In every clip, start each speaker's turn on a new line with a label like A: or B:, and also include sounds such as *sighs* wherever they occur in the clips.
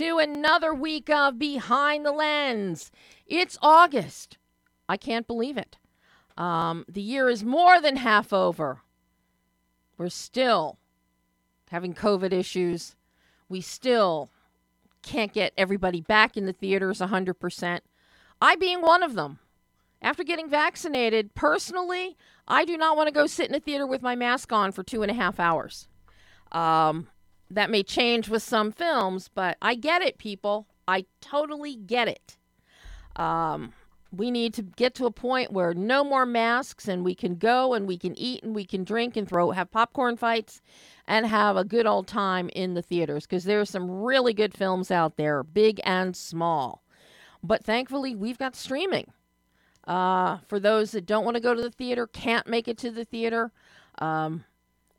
A: to another week of Behind the Lens. It's August. I can't believe it. Um, the year is more than half over. We're still having COVID issues. We still can't get everybody back in the theaters 100%. I being one of them. After getting vaccinated, personally, I do not want to go sit in a theater with my mask on for two and a half hours. Um, that may change with some films, but I get it, people. I totally get it. Um, we need to get to a point where no more masks and we can go and we can eat and we can drink and throw have popcorn fights and have a good old time in the theaters because there are some really good films out there, big and small. But thankfully, we've got streaming. Uh, for those that don't want to go to the theater, can't make it to the theater, um,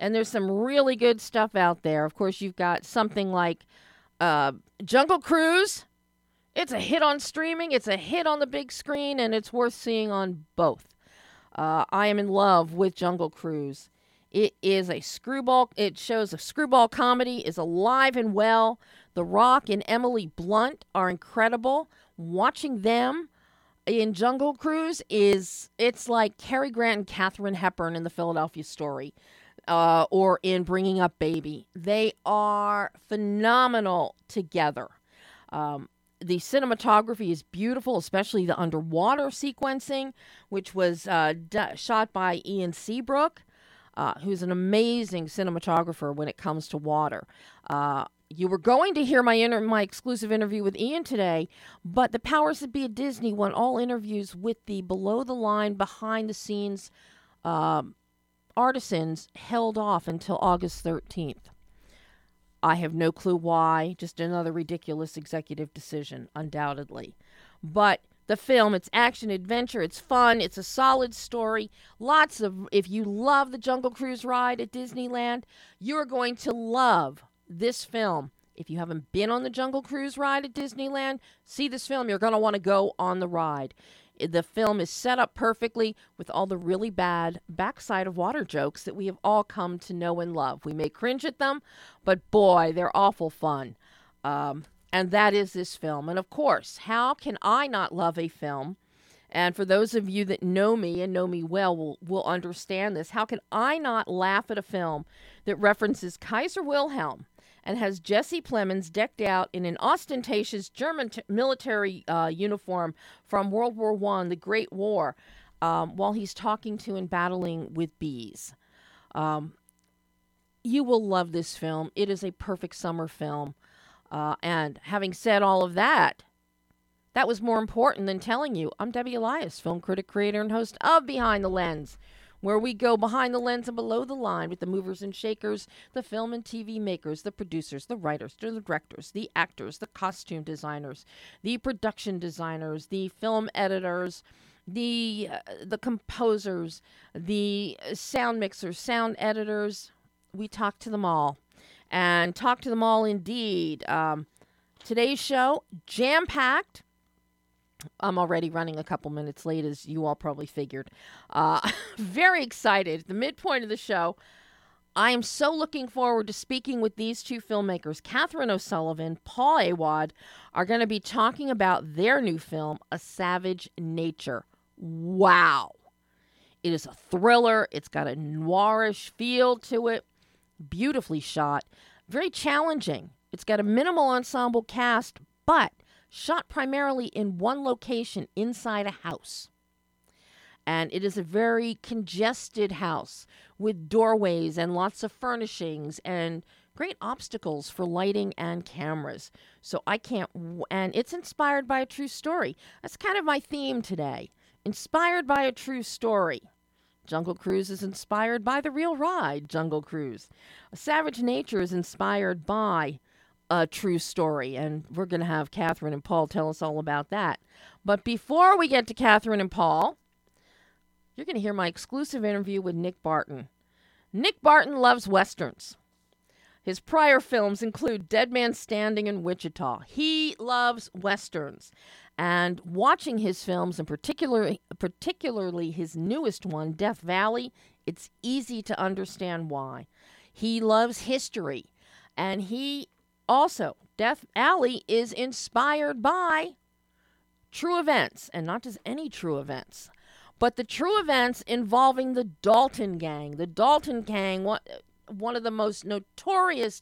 A: and there's some really good stuff out there. Of course, you've got something like uh, Jungle Cruise. It's a hit on streaming, it's a hit on the big screen, and it's worth seeing on both. Uh, I am in love with Jungle Cruise. It is a screwball. It shows a screwball comedy is alive and well. The Rock and Emily Blunt are incredible. Watching them in Jungle Cruise is it's like Cary Grant and Katharine Hepburn in the Philadelphia Story uh, or in Bringing Up Baby. They are phenomenal together. Um, the cinematography is beautiful, especially the underwater sequencing, which was uh, d- shot by Ian Seabrook, uh, who's an amazing cinematographer when it comes to water. Uh, you were going to hear my inter- my exclusive interview with Ian today, but the powers that be at Disney want all interviews with the below the line, behind the scenes um, artisans held off until August 13th. I have no clue why, just another ridiculous executive decision, undoubtedly. But the film, it's action adventure, it's fun, it's a solid story. Lots of, if you love the Jungle Cruise ride at Disneyland, you're going to love this film. If you haven't been on the Jungle Cruise ride at Disneyland, see this film. You're going to want to go on the ride the film is set up perfectly with all the really bad backside of water jokes that we have all come to know and love. We may cringe at them, but boy, they're awful fun. Um, and that is this film. And of course, how can I not love a film? And for those of you that know me and know me well will, will understand this. How can I not laugh at a film that references Kaiser Wilhelm and has Jesse Plemons decked out in an ostentatious German t- military uh, uniform from World War One, the Great War, um, while he's talking to and battling with bees. Um, you will love this film. It is a perfect summer film. Uh, and having said all of that, that was more important than telling you. I'm Debbie Elias, film critic, creator, and host of Behind the Lens where we go behind the lens and below the line with the movers and shakers, the film and TV makers, the producers, the writers, the directors, the actors, the costume designers, the production designers, the film editors, the uh, the composers, the sound mixers, sound editors. We talk to them all, and talk to them all indeed. Um, today's show jam packed I'm already running a couple minutes late, as you all probably figured. Uh, *laughs* very excited. The midpoint of the show. I am so looking forward to speaking with these two filmmakers. Catherine O'Sullivan, Paul Awad, are going to be talking about their new film, A Savage Nature. Wow. It is a thriller. It's got a noirish feel to it, beautifully shot, very challenging. It's got a minimal ensemble cast, but shot primarily in one location inside a house. And it is a very congested house with doorways and lots of furnishings and great obstacles for lighting and cameras. So I can't, and it's inspired by a true story. That's kind of my theme today. Inspired by a true story. Jungle Cruise is inspired by the real ride, Jungle Cruise. Savage Nature is inspired by a true story. And we're going to have Catherine and Paul tell us all about that. But before we get to Catherine and Paul, you're going to hear my exclusive interview with Nick Barton. Nick Barton loves Westerns. His prior films include Dead Man Standing in Wichita. He loves Westerns. And watching his films, and particularly, particularly his newest one, Death Alley, it's easy to understand why. He loves history. And he also Death Alley is inspired by true events, and not just any true events, but the true events involving the Dalton Gang. The Dalton Gang, one, of the most notorious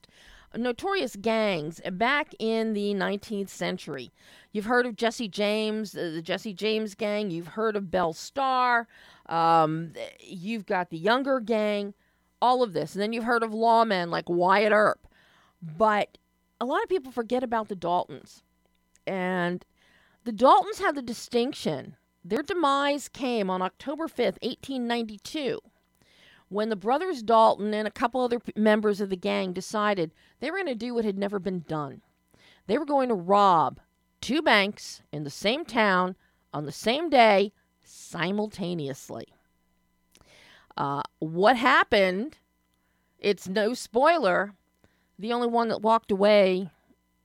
A: notorious gangs back in the 19th century. You've heard of Jesse James, uh, the Jesse James gang. You've heard of Belle Starr. Um, you've got the Younger Gang. All of this, and then you've heard of lawmen like Wyatt Earp. But a lot of people forget about the Daltons, and the Daltons had the distinction. Their demise came on October 5th, 1892 when the brothers Dalton and a couple other members of the gang decided they were going to do what had never been done. They were going to rob two banks in the same town on the same day simultaneously. Uh, what happened? It's no spoiler. The only one that walked away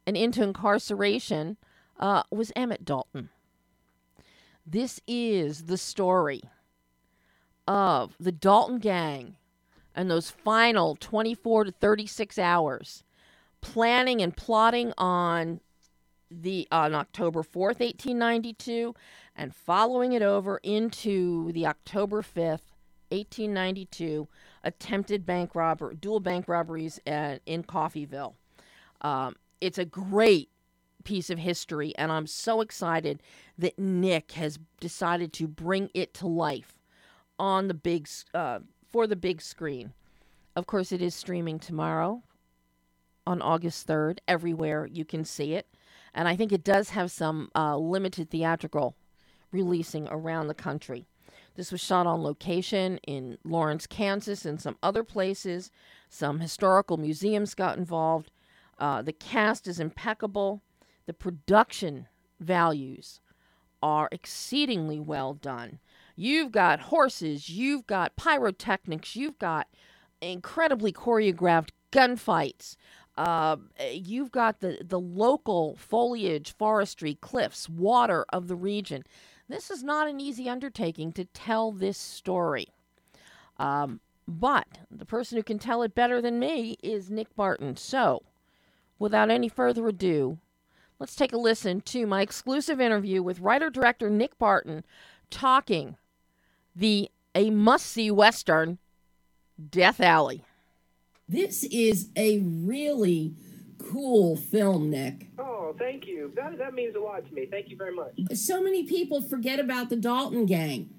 A: and into incarceration uh, was Emmett Dalton. This is the story of the Dalton gang and those final 24 to 36 hours planning and plotting on the on October 4th, 1892 and following it over into the October 5th, 1892 attempted bank robber dual bank robberies at, in Coffeyville. Um, it's a great piece of history and I'm so excited that Nick has decided to bring it to life on the big uh, for the big screen. Of course, it is streaming tomorrow on August 3rd. Everywhere you can see it. And I think it does have some uh, limited theatrical releasing around the country. This was shot on location in Lawrence, Kansas, and some other places. Some historical museums got involved. Uh, the cast is impeccable. The production values are exceedingly well done. You've got horses, you've got pyrotechnics, you've got incredibly choreographed gunfights. Uh, you've got the, the local foliage, forestry, cliffs, water of the region. This is not an easy undertaking to tell this story. Um, but the person who can tell it better than me is Nick Barton. So, without any further ado, let's take a listen to my exclusive interview with writer director Nick Barton talking the a must see Western, Death Alley.
B: This is a really cool film, Nick.
C: Oh, thank you. That, that means a lot to me. Thank you very much.
B: So many people forget about the Dalton gang.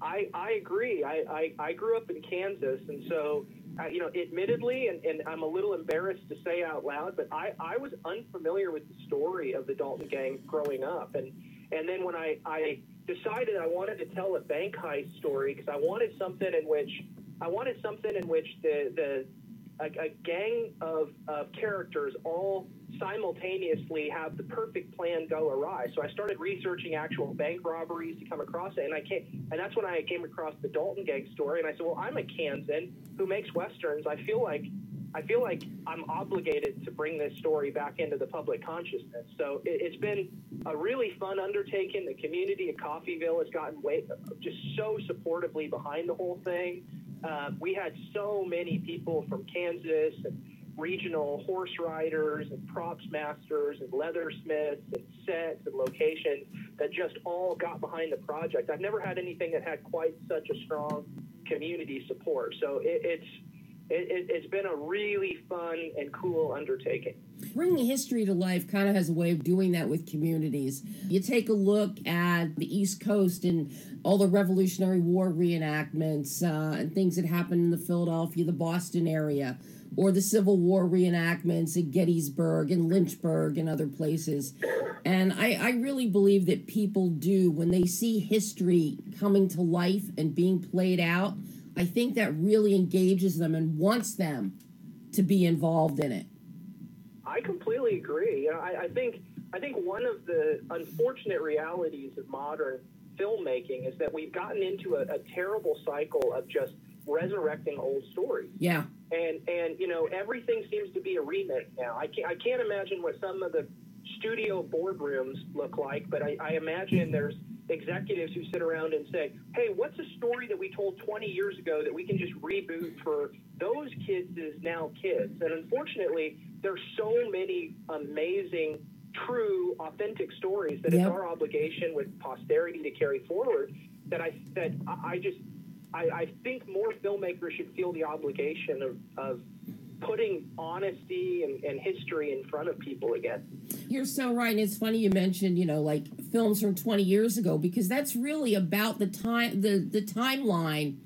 C: I, I agree. I, I, I grew up in Kansas, and so, uh, you know, admittedly, and, and I'm a little embarrassed to say out loud, but I, I was unfamiliar with the story of the Dalton gang growing up. And, and then when I, I decided I wanted to tell a bank heist story because I wanted something in which I wanted something in which the the a, a gang of, of characters all simultaneously have the perfect plan go awry. So I started researching actual bank robberies to come across it, and I came, and that's when I came across the Dalton gang story. And I said, well, I'm a Kansan who makes westerns. I feel like I feel like I'm obligated to bring this story back into the public consciousness. So it, has been a really fun undertaking. The community of Coffeyville has gotten way, just so supportively behind the whole thing. Uh, we had so many people from Kansas and regional horse riders and props masters and leathersmiths and sets and locations that just all got behind the project. I've never had anything that had quite such a strong community support. So it, it's it, has it, been a really fun and cool undertaking.
B: Bringing history to life kind of has a way of doing that with communities. You take a look at the East Coast and all the Revolutionary War reenactments uh, and things that happened in the Philadelphia, the Boston area, or the Civil War reenactments at Gettysburg and Lynchburg and other places. And I, I really believe that people do, when they see history coming to life and being played out, I think that really engages them and wants them to be involved in it.
C: I completely agree. You know, I, I think I think one of the unfortunate realities of modern filmmaking is that we've gotten into a, a terrible cycle of just resurrecting old stories.
B: Yeah.
C: And and you know everything seems to be a remake now. I can't I can't imagine what some of the studio boardrooms look like, but I, I imagine there's executives who sit around and say, hey, what's a story that we told 20 years ago that we can just reboot for those kids is now kids? And unfortunately, there's so many amazing, true, authentic stories that
A: Yep.
C: it's our obligation with posterity to carry forward. That I that I I just I, I think more filmmakers should feel the obligation of, of putting honesty and, and history in front of people again.
A: You're so right. And it's funny you mentioned, you know, like films from 20 years ago because that's really about the time the the timeline.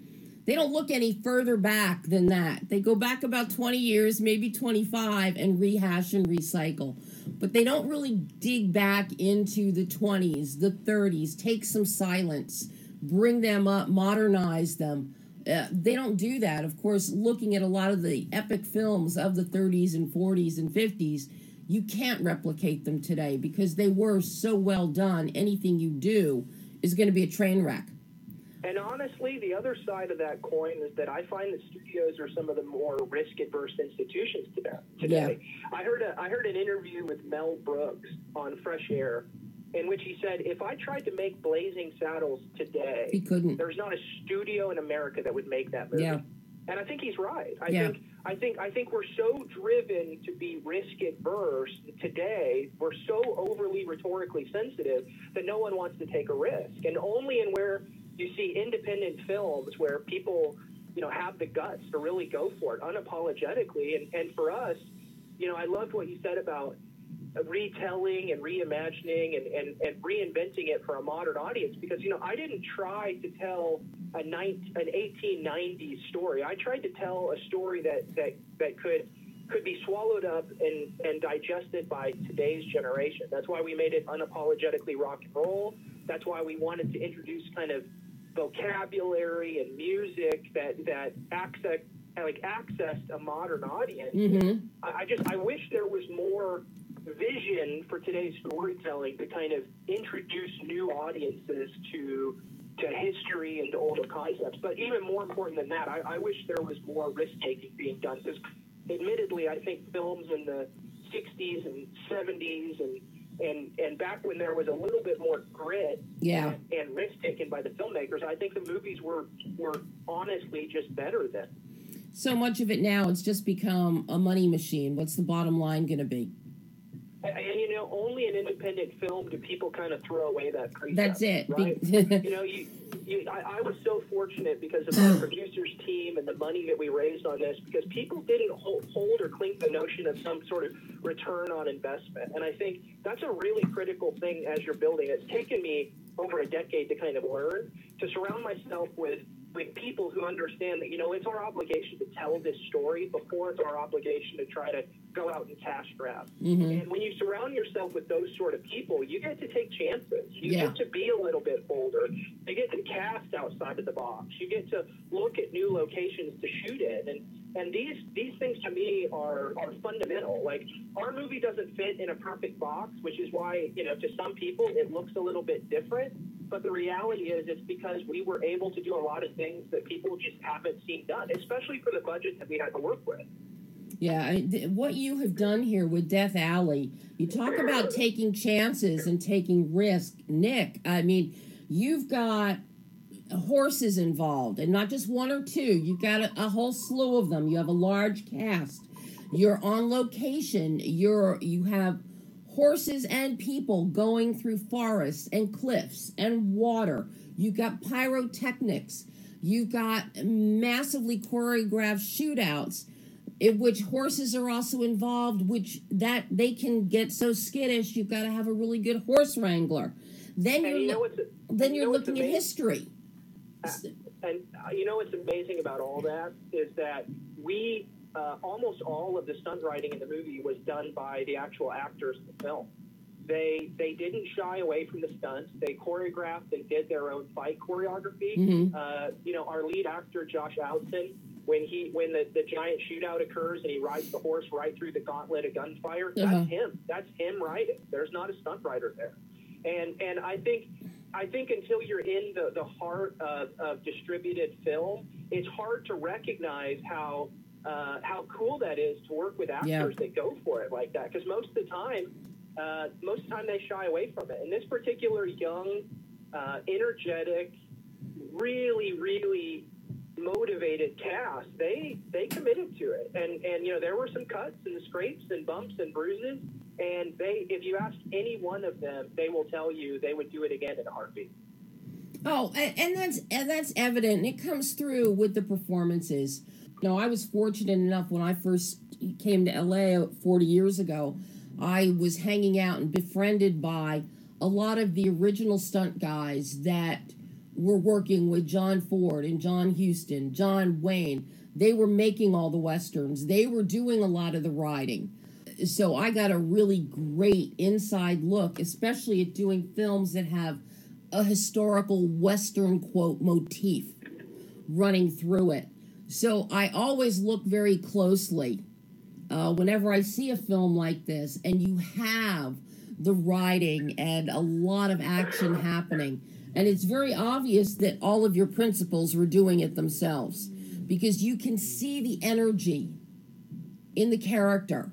A: They don't look any further back than that. They go back about 20 years, maybe 25 and rehash and recycle. But they don't really dig back into the 20s, the 30s, take some silence, bring them up, modernize them. Uh, they don't do that. Of course, looking at a lot of the epic films of the 30s and 40s and 50s, you can't replicate them today because they were so well done. Anything you do is going to be a train wreck.
C: And honestly, the other side of that coin is that I find that studios are some of the more risk-adverse institutions today. Today, I heard a I heard an interview with Mel Brooks on Fresh Air, in which he said, "If I tried to make Blazing Saddles today,
A: He couldn't.
C: there's not a studio in America that would make that movie."
A: Yeah.
C: And I think he's right. I
A: Yeah.
C: think I think I think we're so driven to be risk adverse today. We're so overly rhetorically sensitive that no one wants to take a risk. And only in where you see independent films where people, you know, have the guts to really go for it unapologetically. And and for us, you know, I loved what you said about retelling and reimagining and, and, and reinventing it for a modern audience because you know I didn't try to tell a nine, an 1890s story. I tried to tell a story that, that, that could could be swallowed up and, and digested by today's generation. That's why we made it unapologetically rock and roll. That's why we wanted to introduce kind of vocabulary and music that that access like accessed a modern audience.
A: Mm-hmm.
C: I I just I wish there was more vision for today's storytelling to kind of introduce new audiences to to history and to older concepts. But even more important than that, I, I wish there was more risk taking being done. Because admittedly, I think films in the 60s and 70s and and and back when there was a little bit more grit
A: Yeah.
C: and, and risk taken by the filmmakers, I think the movies were were honestly just better then.
A: So much of it now, it's just become a money machine. What's the bottom line going to be?
C: And, you know, only an independent film do people kind of throw away that precept.
A: That's it.
C: right? *laughs* You know, you, you I, I was so fortunate because of *clears throat* our producers team and the money that we raised on this because people didn't hold, hold or clink the notion of some sort of return on investment. And I think that's a really critical thing as you're building. It's taken me over a decade to kind of learn to surround myself with with people who understand that you know it's our obligation to tell this story before it's our obligation to try to go out and cash grab.
A: Mhm.
C: And when you surround yourself with those sort of people, you get to take chances. You
A: Yeah.
C: get to be a little bit bolder. You get to cast outside of the box. You get to look at new locations to shoot in. And and these these things to me are are fundamental. Like our movie doesn't fit in a perfect box, which is why you know to some people it looks a little bit different. But the reality is, it's because we were able to do a lot of things that people just haven't seen done, especially for the budget that we had to work with.
A: Yeah, what you have done here with Death Alley, you talk about taking chances and taking risk. Nick, I mean, you've got horses involved, and not just one or two. You've got a, a whole slew of them. You have a large cast. You're on location. You're you have horses and people going through forests and cliffs and water. You've got pyrotechnics. You've got massively choreographed shootouts in which horses are also involved, which that they can get so skittish. You've got to have a really good horse wrangler. Then
C: And
A: you're
C: you know
A: then
C: you
A: you're
C: know
A: looking at history.
C: And uh, you know what's amazing about all that is that we uh, almost all of the stunt writing in the movie was done by the actual actors in the film. They they didn't shy away from the stunts. They choreographed. They did their own fight choreography.
A: Mhm.
C: Uh, you know, our lead actor Josh Alton, when he when the, the giant shootout occurs and he rides the horse right through the gauntlet of gunfire,
A: Uh-huh.
C: that's him. That's him riding. There's not a stunt rider there. And and I think I think until you're in the, the heart of, of distributed film, it's hard to recognize how uh, how cool that is to work with actors
A: Yeah.
C: that go for it like that. Because most of the time, uh, most of the time they shy away from it. And this particular young, uh, energetic, really, really
D: motivated cast, they they committed to it, and and you know there were some cuts and scrapes and bumps and bruises, and they if you ask any one of them, they will tell you they would do it again in a heartbeat.
A: Oh, and, and that's and that's evident. And it comes through with the performances. Know, I was fortunate enough when I first came to LA 40 years ago. I was hanging out and befriended by a lot of the original stunt guys that were working with John Ford and John Huston, John Wayne. They were making all the westerns. They were doing a lot of the riding. So I got a really great inside look, especially at doing films that have a historical western quote motif running through it. So I always look very closely uh, whenever I see a film like this and you have the writing and a lot of action happening. And it's very obvious that all of your principals were doing it themselves because you can see the energy in the character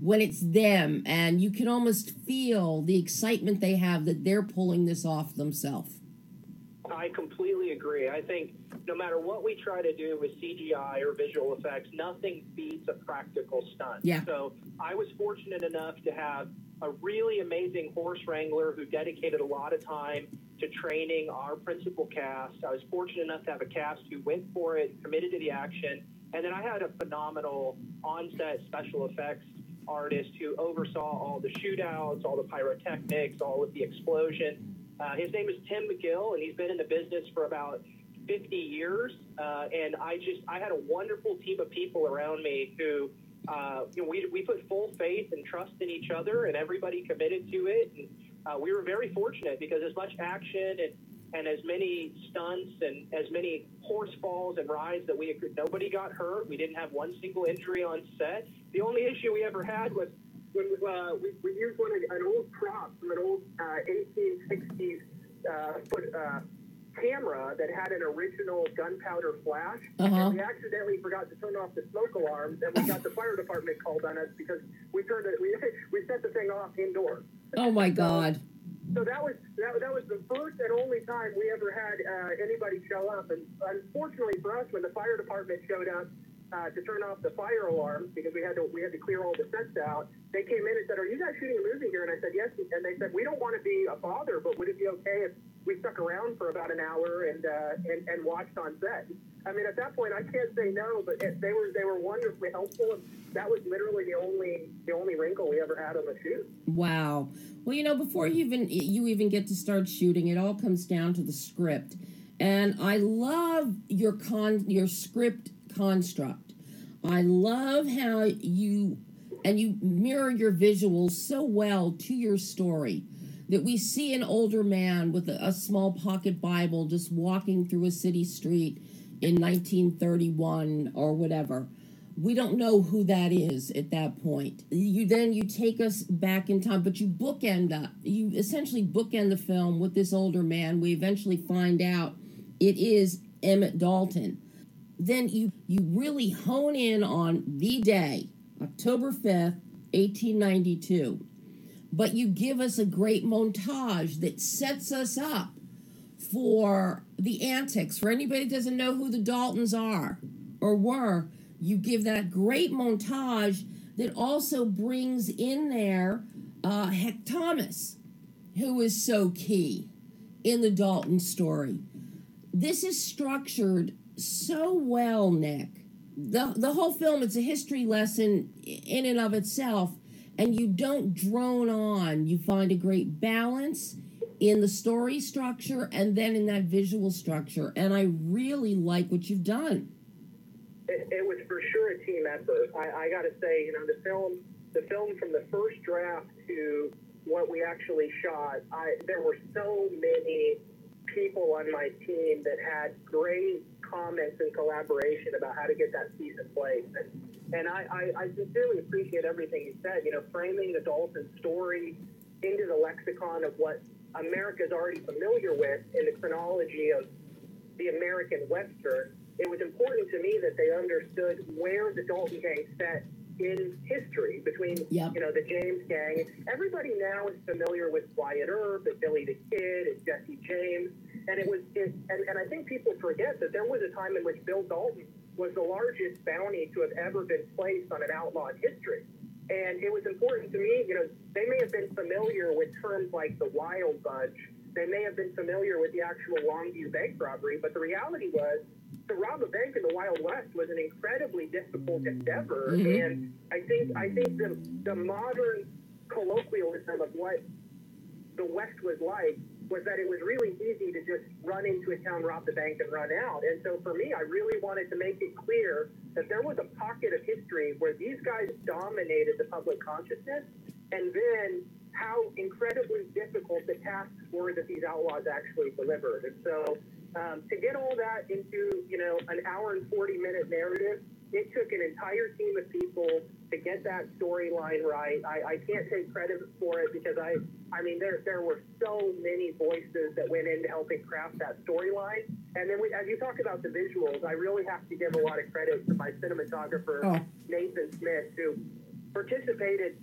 A: when it's them and you can almost feel the excitement they have that they're pulling this off themselves.
D: I completely agree. I think no matter what we try to do with CGI or visual effects, nothing beats a practical stunt.
A: Yeah.
D: So I was fortunate enough to have a really amazing horse wrangler who dedicated a lot of time to training our principal cast. I was fortunate enough to have a cast who went for it, committed to the action, and then I had a phenomenal on-set special effects artist who oversaw all the shootouts, all the pyrotechnics, all of the explosion. Uh, his name is Tim McGill, and he's been in the business for about 50 years. Uh, and I just, I had a wonderful team of people around me who, uh, you know, we, we put full faith and trust in each other, and everybody committed to it. And uh, we were very fortunate because as much action and and as many stunts and as many horse falls and rides that we nobody got hurt. We didn't have one single injury on set. The only issue we ever had was when uh, we, we used one an old prop from an old uh, 1860s uh, foot uh, camera that had an original gunpowder flash.
A: Uh-huh.
D: And we accidentally forgot to turn off the smoke alarms, and we got the *laughs* fire department called on us because we turned it. We, *laughs* we set the thing off indoors.
A: Oh my God.
D: So that was that, that was the first and only time we ever had uh, anybody show up. And unfortunately for us, when the fire department showed up uh, to turn off the fire alarm because we had to we had to clear all the sets out, they came in and said, "Are you guys shooting a movie here?" And I said, "Yes." And they said, "We don't want to be a bother, but would it be okay if we stuck around for about an hour and uh, and, and watched on set?" I mean, at that point, I can't say no, but they were they were wonderfully helpful. That was literally the only the only wrinkle we ever had on the shoot.
A: Wow. Well, you know, before you even you even get to start shooting, it all comes down to the script. And I love your con your script construct. I love how you and you mirror your visuals so well to your story that we see an older man with a, small pocket Bible just walking through a city street in 1931 or whatever. We don't know who that is at that point. You then you take us back in time, but you bookend up. You essentially bookend the film with this older man. We eventually find out it is Emmett Dalton. Then you you really hone in on the day, October 5th, 1892. But you give us a great montage that sets us up for the antics. For anybody that doesn't know who the Daltons are or were, you give that great montage that also brings in there uh, Heck Thomas, who is so key in the Dalton story. This is structured so well, Nick. The, the whole film, it's a history lesson in and of itself, and you don't drone on. You find a great balance in the story structure and then in that visual structure. And I really like what you've done.
D: It, it was for sure a team effort. I, I got to say, you know, the film, the film from the first draft to what we actually shot, I, there were so many people on my team that had great comments and collaboration about how to get that piece in place. And, and I, I, I sincerely appreciate everything you said. You know, framing the Dalton story into the lexicon of what America's already familiar with in the chronology of the American Western. It was important to me that they understood where the Dalton gang set in history between
A: Yep.
D: you know the James gang. Everybody now is familiar with Wyatt Earp and Billy the Kid and Jesse James. And it was, it, and, and I think people forget that there was a time in which Bill Dalton was the largest bounty to have ever been placed on an outlaw in history. And it was important to me, you know, they may have been familiar with terms like the wild bunch. They may have been familiar with the actual Longview bank robbery, but the reality was to rob a bank in the Wild West was an incredibly difficult endeavor. Mm-hmm. And I think I think the the modern colloquialism of what the West was like was that it was really easy to just run into a town, rob the bank, and run out. And so for me, I really wanted to make it clear that there was a pocket of history where these guys dominated the public consciousness, and then how incredibly difficult the tasks were that these outlaws actually delivered. And so um, to get all that into, you know, an hour and 40 minute narrative, it took an entire team of people to get that storyline right. I, I can't take credit for it because I, I mean, there, there were so many voices that went into helping craft that storyline. And then we, as you talk about the visuals, I really have to give a lot of credit to my cinematographer, oh. Nathan Smith, who participated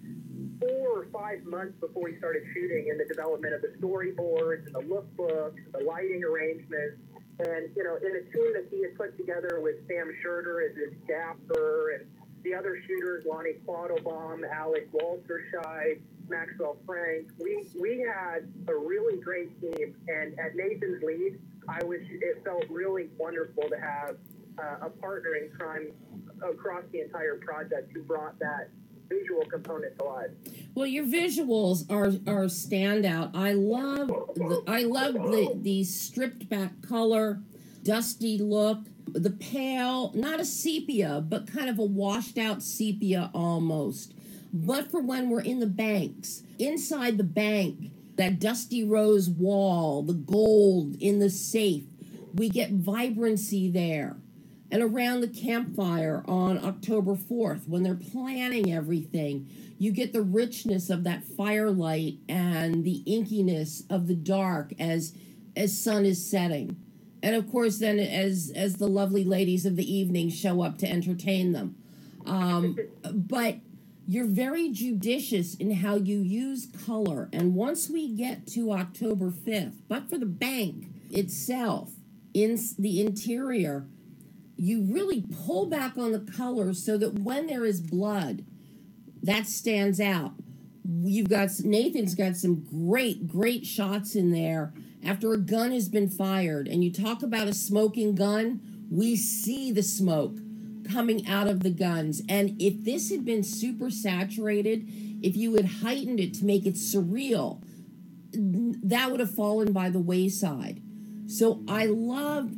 D: four or five months before we started shooting in the development of the storyboards and the lookbooks, the lighting arrangements, and you know, in a team that he had put together with Sam Schurter as his gaffer and the other shooters, Lonnie Quattlebaum, Alec Walterscheid, Maxwell Frank, we we had a really great team. And at Nathan's lead, I was it felt really wonderful to have uh, a partner in crime across the entire project who brought that visual.
A: Well, your visuals are are standout. I love the, I love the the stripped back color, dusty look, the pale, not a sepia, but kind of a washed out sepia almost. But for when we're in the banks, inside the bank, that dusty rose wall, the gold in the safe, we get vibrancy there and around the campfire on October 4th when they're planning everything. You get the richness of that firelight and the inkiness of the dark as as sun is setting. And of course then as as the lovely ladies of the evening show up to entertain them. Um, *laughs* but you're very judicious in how you use color. And once we get to October 5th, but for the bank itself, in the interior, you really pull back on the colors so that when there is blood, that stands out. You've got Nathan's got some great, great shots in there after a gun has been fired. And you talk about a smoking gun, we see the smoke coming out of the guns. And if this had been super saturated, if you had heightened it to make it surreal, that would have fallen by the wayside. So I love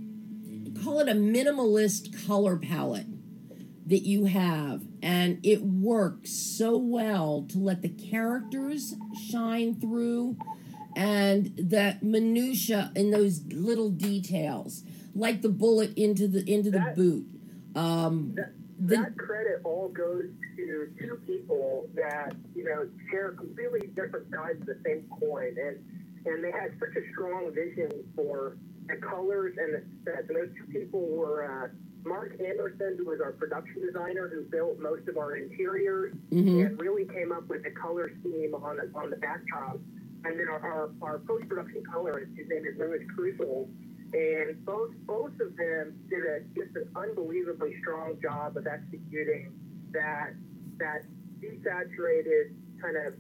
A: call it a minimalist color palette that you have and it works so well to let the characters shine through and the minutia in those little details like the bullet into the into the boot. Um,
D: that, the, that credit all goes to two people that you know share completely different sides of the same coin and and they had such a strong vision for the colors and the sets. And those two people were uh, Mark Anderson, who was our production designer, who built most of our interiors mm-hmm. and really came up with the color scheme on the, on the backdrop. And then our, our, our post production colorist, his name is Louis Crusoe. And both both of them did a, just an unbelievably strong job of executing that that desaturated kind of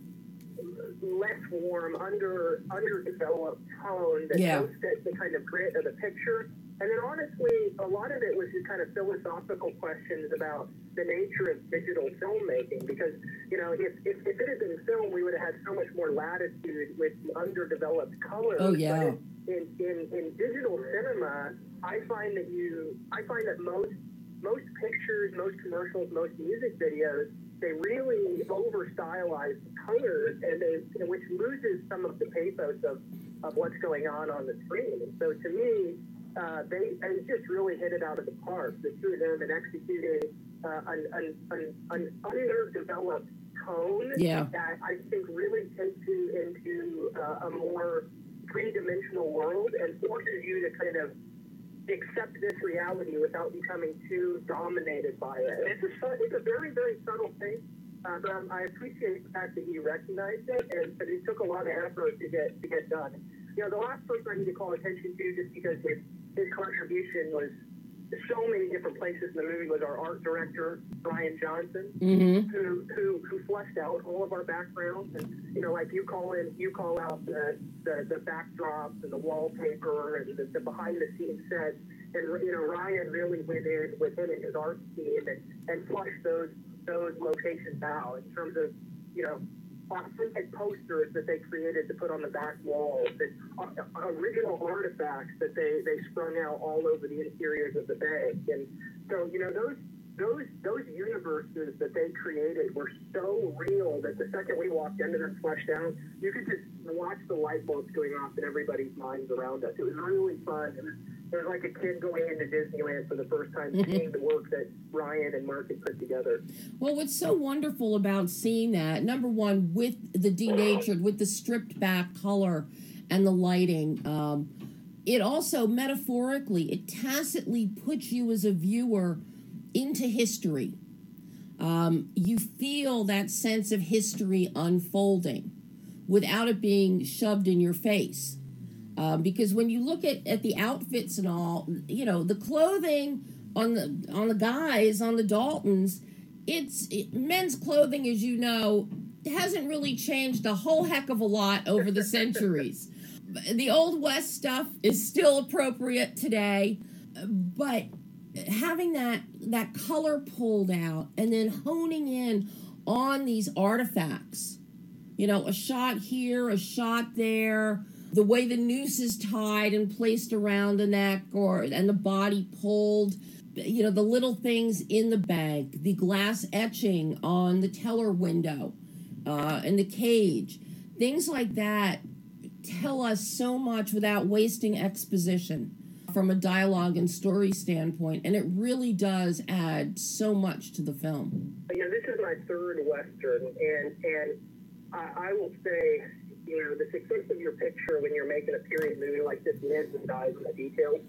D: less warm, under underdeveloped tone that yeah. don't fit the kind of grit of the picture. And then honestly, a lot of it was just kind of philosophical questions about the nature of digital filmmaking. Because, you know, if, if, if it had been film, we would have had so much more latitude with the underdeveloped colors.
A: Oh, yeah.
D: But in, in, in digital cinema, I find that you, I find that most, most pictures, most commercials, most music videos they really over stylize colors, and they, which loses some of the pathos of, of what's going on on the screen. And so to me, uh, they, they just really hit it out of the park. The two of them in executing uh, an, an, an, an underdeveloped tone
A: yeah.
D: that I think really takes you into uh, a more three dimensional world and forces you to kind of accept this reality without becoming too dominated by it. It's a, it's a very, very subtle thing. Uh, but um, I appreciate the fact that he recognized it, and but it took a lot of effort to get to get done. you know, the last person I need to call attention to, just because his, his contribution was so many different places in the movie, was our art director Brian Johnson,
A: Mm-hmm.
D: who who who fleshed out all of our backgrounds, and you know, like you call in, you call out the the, the backdrops and the wallpaper and the, the behind the scenes sets. And you know, Ryan really went in with him and his art team and, and flushed those those locations out in terms of you know authentic posters that they created to put on the back walls and uh, original artifacts that they, they sprung out all over the interiors of the bank. And so, you know, those those those universes that they created were so real that the second we walked into them fleshed out, you could just watch the light bulbs going off in everybody's minds around us. It was really fun. It was, it was like a kid going into Disneyland for the first time, *laughs* seeing the work that Ryan and Mark had put together.
A: Well, what's so wonderful about seeing that, number one, with the denatured, with the stripped back color and the lighting, um, it also metaphorically, it tacitly puts you as a viewer into history. Um, you feel that sense of history unfolding without it being shoved in your face. Um, because when you look at, at the outfits and all, you know, the clothing on the on the guys on the Daltons, it's it, men's clothing, as you know, hasn't really changed a whole heck of a lot over the centuries. *laughs* the old west stuff is still appropriate today, but having that that color pulled out and then honing in on these artifacts, you know, a shot here, a shot there the way the noose is tied and placed around the neck or and the body pulled you know the little things in the bank the glass etching on the teller window uh, and the cage things like that tell us so much without wasting exposition from a dialogue and story standpoint. And it really does add so much to the film.
D: Know this is my third western and and I, I will say you know, the success of your picture when you're making a period movie like this lives and dies in the details.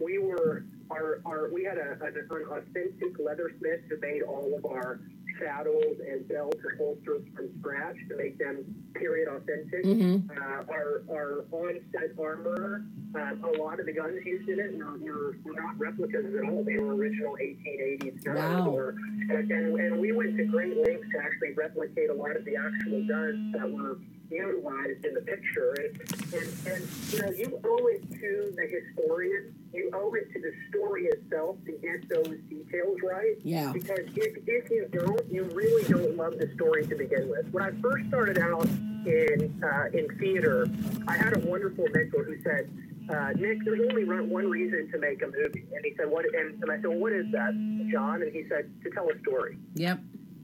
D: We were our, our we had a, an authentic leathersmith who made all of our saddles and belts and holsters from scratch to make them period authentic.
A: Mm-hmm.
D: Uh, our our on-set armor, um, a lot of the guns used in it were, were, were not replicas at all. They were original 1880s guns.
A: Wow.
D: Or, and, and, and we went to great lengths to actually replicate a lot of the actual guns that were utilized in the picture. And, and, and, you know, you owe it to the historian, you owe it to the story itself to get those details right.
A: Yeah.
D: Because if, if you don't, you really don't love the story to begin with. When I first started out in, uh, in theater, I had a wonderful mentor who said, uh, Nick, there's only one reason to make a movie. And he said, what, and, and I said, well, what is that, John? And he said, to tell a story.
A: yep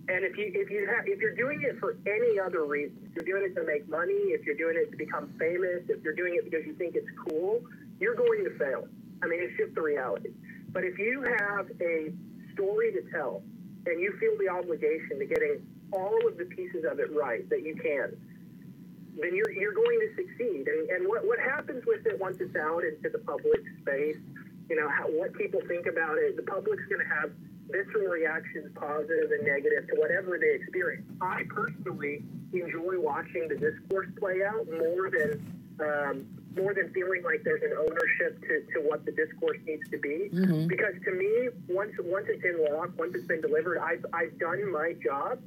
D: And if you if you have if you're doing it for any other reason, if you're doing it to make money, if you're doing it to become famous, if you're doing it because you think it's cool, you're going to fail. I mean, it's just the reality. But if you have a story to tell and you feel the obligation to getting all of the pieces of it right that you can, then you're you're going to succeed. And and what what happens with it once it's out into the public space, you know, how, what people think about it, the public's going to have visceral reactions, positive and negative, to whatever they experience. I personally enjoy watching the discourse play out more than um, more than feeling like there's an ownership to, to what the discourse needs to be.
A: Mhm.
D: Because to me, once once it's in lock, once it's been delivered, I've I've done my job.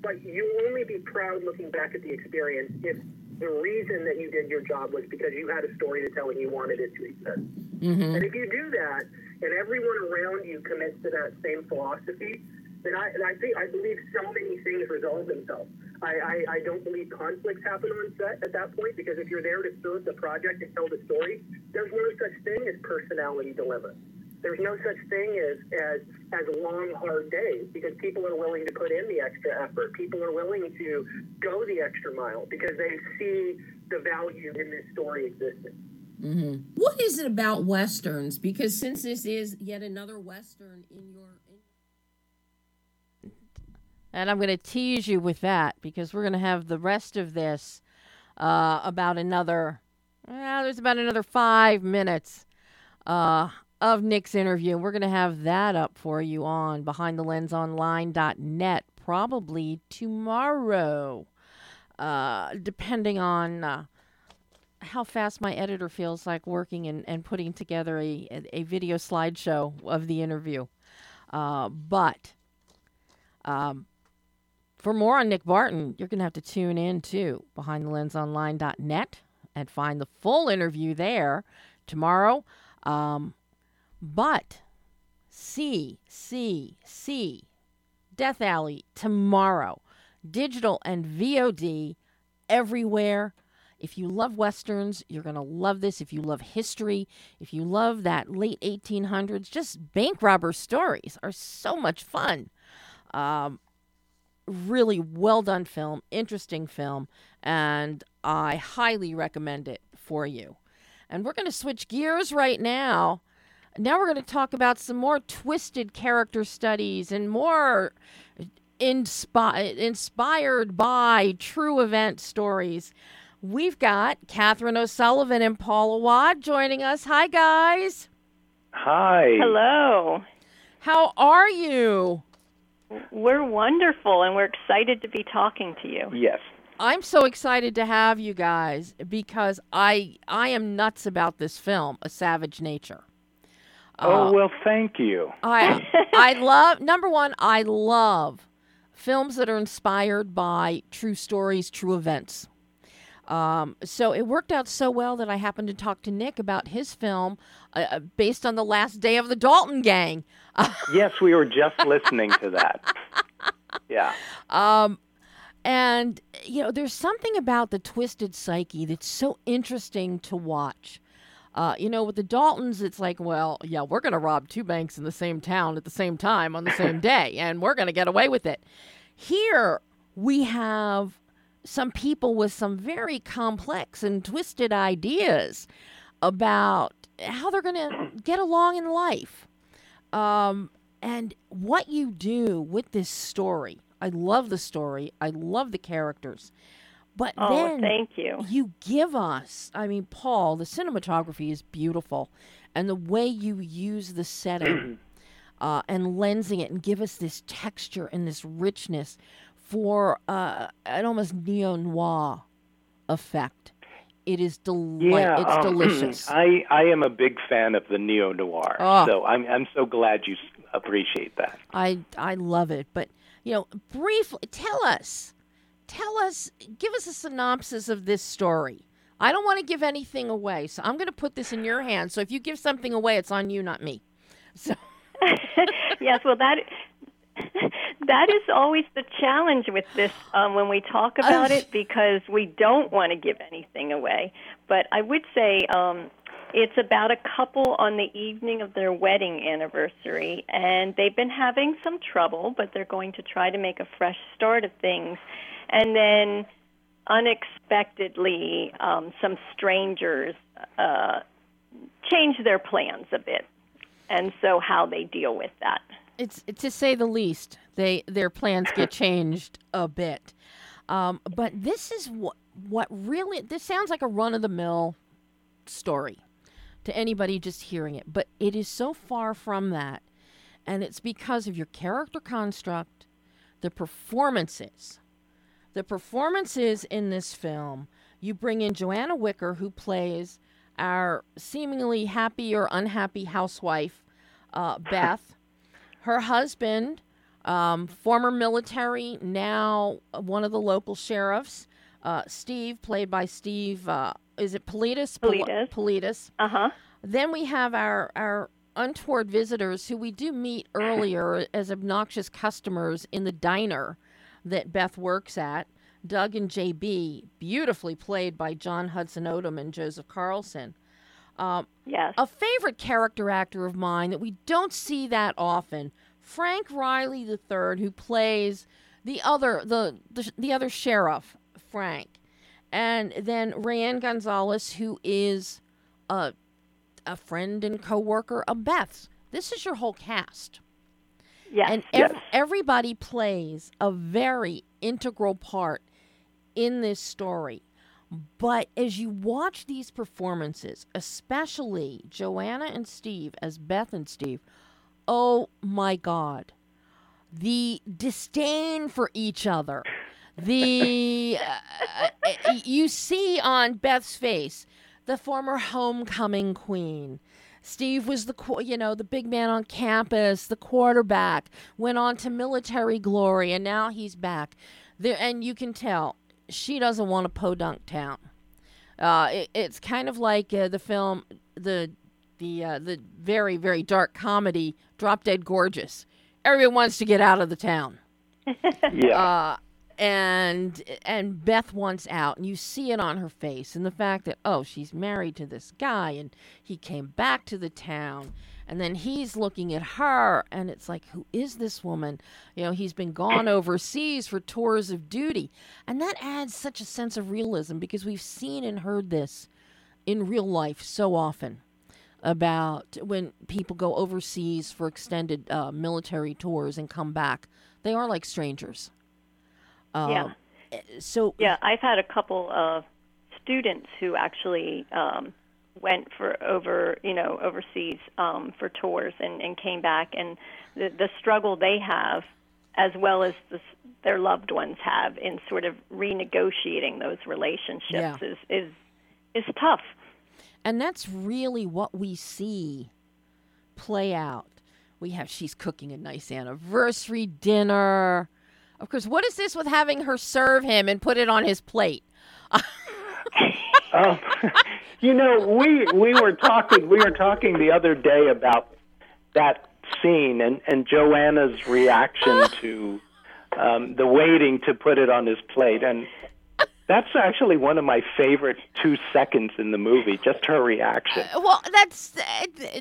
D: But you only be proud looking back at the experience if the reason that you did your job was because you had a story to tell and you wanted it to exist.
A: mm-hmm.
D: And if you do that, and everyone around you commits to that same philosophy, then I, I think I believe so many things resolve themselves. I, I, I don't believe conflicts happen on set at that point because if you're there to serve the project and tell the story, there's no such thing as personality dilemma. There's no such thing as, as as long hard days because people are willing to put in the extra effort. People are willing to go the extra mile because they see the value in this story existing.
A: Mm-hmm. What is it about westerns? Because since this is yet another western in your.
E: And I'm going to tease you with that because we're going to have the rest of this uh, about another, well, there's about another five minutes uh, of Nick's interview. We're going to have that up for you on behindthelensonline.net probably tomorrow, uh, depending on uh,
A: how fast my editor feels like working and, and putting together a, a, video slideshow of the interview. Uh, but um, for more on Nick Barton, you're going to have to tune in to behindthelensonline.net and find the full interview there tomorrow. Um, but see, see, see Death Alley tomorrow. Digital and VOD everywhere. If you love westerns, you're going to love this. If you love history, if you love that late 1800s, just bank robber stories are so much fun. Um, really well done film, interesting film, and I highly recommend it for you. And we're going to switch gears right now. Now we're going to talk about some more twisted character studies and more inspi- inspired by true event stories. We've got Catherine O'Sullivan and Paul Watt joining us. Hi, guys.
F: Hi.
G: Hello.
A: How are you?
G: We're wonderful and we're excited to be talking to you.
F: Yes.
A: I'm so excited to have you guys because I I am nuts about this film, A Savage Nature.
F: Oh
A: Uh,
F: well, thank you.
A: I *laughs* I love number one. I love films that are inspired by true stories, true events. Um, so it worked out so well that I happened to talk to Nick about his film uh, uh, based on the last day of the Dalton Gang. *laughs*
F: Yes, we were just listening to that. *laughs* Yeah.
A: Um, and you know, there's something about the twisted psyche that's so interesting to watch. Uh, you know, with the Daltons, it's like, well, yeah, we're going to rob two banks in the same town at the same time on the same *laughs* day, and we're going to get away with it. Here, we have some people with some very complex and twisted ideas about how they're going to get along in life. Um, and what you do with this story. I love the story. I love the characters. But
G: Oh,
A: then
G: thank you.
A: you give us, I mean, Paul, the cinematography is beautiful. And the way you use the setting *clears throat* uh, and lensing it and give us this texture and this richness for uh, an almost neo noir effect. It is deli-
F: Yeah.
A: it's
F: um, *clears throat*
A: delicious.
F: I I am a big fan of the neo noir,
A: Oh.
F: so I'm I'm so glad you appreciate that.
A: I I love it. But you know, briefly tell us, tell us, give us a synopsis of this story. I don't want to give anything away, so I'm going to put this in your hands. So if you give something away, it's on you, not me. So *laughs*
G: yes, well that *laughs* that is always the challenge with this um, when we talk about *sighs* it because we don't want to give anything away. But I would say um, it's about a couple on the evening of their wedding anniversary, and they've been having some trouble, but they're going to try to make a fresh start of things. And then unexpectedly, um, some strangers uh, change their plans a bit. And so, how they deal with that.
A: it's to say the least. They their plans get *laughs* changed a bit. Um, but this is what what really this sounds like a run of the mill story to anybody just hearing it, but it is so far from that, and it's because of your character construct, the performances, the performances in this film. You bring in Joanna Wicker, who plays our seemingly happy or unhappy housewife, uh, *coughs* Beth. Her husband, um, former military, now one of the local sheriffs, uh, Steve, played by Steve. Uh, is it Politis? Pol-
G: Politis.
A: Politis.
G: Uh huh.
A: Then we have our our untoward visitors who we do meet *laughs* earlier as obnoxious customers in the diner that Beth works at. Doug and JB, beautifully played by John Hudson Odom and Joseph Carlson.
G: Yes.
A: A favorite character actor of mine that we don't see that often, Frank Riley III, who plays the other the the, the other sheriff, Frank, and then Rayanne Gonzalez, who is a a friend and coworker of Beth's. This is your whole cast.
G: yes.
A: And
F: Yes.
A: everybody plays a very integral part in this story. But as you watch these performances, especially Joanna and Steve as Beth and Steve, oh my God. The disdain for each other, The uh, uh, you see on Beth's face the former homecoming queen. Steve was the you know the big man on campus, the quarterback, went on to military glory, and now he's back. There, and you can tell she doesn't want a podunk town. Uh, it, it's kind of like uh, the film the the uh, the very very dark comedy Drop Dead Gorgeous. Everyone wants to get out of the town. *laughs*
F: Yeah.
A: And and Beth wants out, and you see it on her face, and the fact that oh, she's married to this guy, and he came back to the town, and then he's looking at her, and it's like, who is this woman? You know, he's been gone *coughs* overseas for tours of duty, and that adds such a sense of realism because we've seen and heard this in real life so often about when people go overseas for extended uh, military tours and come back, they are like strangers. Um,
G: Yeah.
A: So
G: Yeah, I've had a couple of students who actually um, went for over, you know, overseas um, for tours and, and came back, and the, the struggle they have, as well as the, their loved ones have, in sort of renegotiating those relationships
A: Yeah.
G: is is is tough.
A: And that's really what we see play out. We have she's cooking a nice anniversary dinner. Of course, what is this with having her serve him and put it on his plate?
F: Um, *laughs* you know, we we were talking we were talking the other day about that scene and and Joanna's reaction *laughs* to um, the waiting to put it on his plate, and that's actually one of my favorite two seconds in the movie. Just her reaction.
A: Well, that's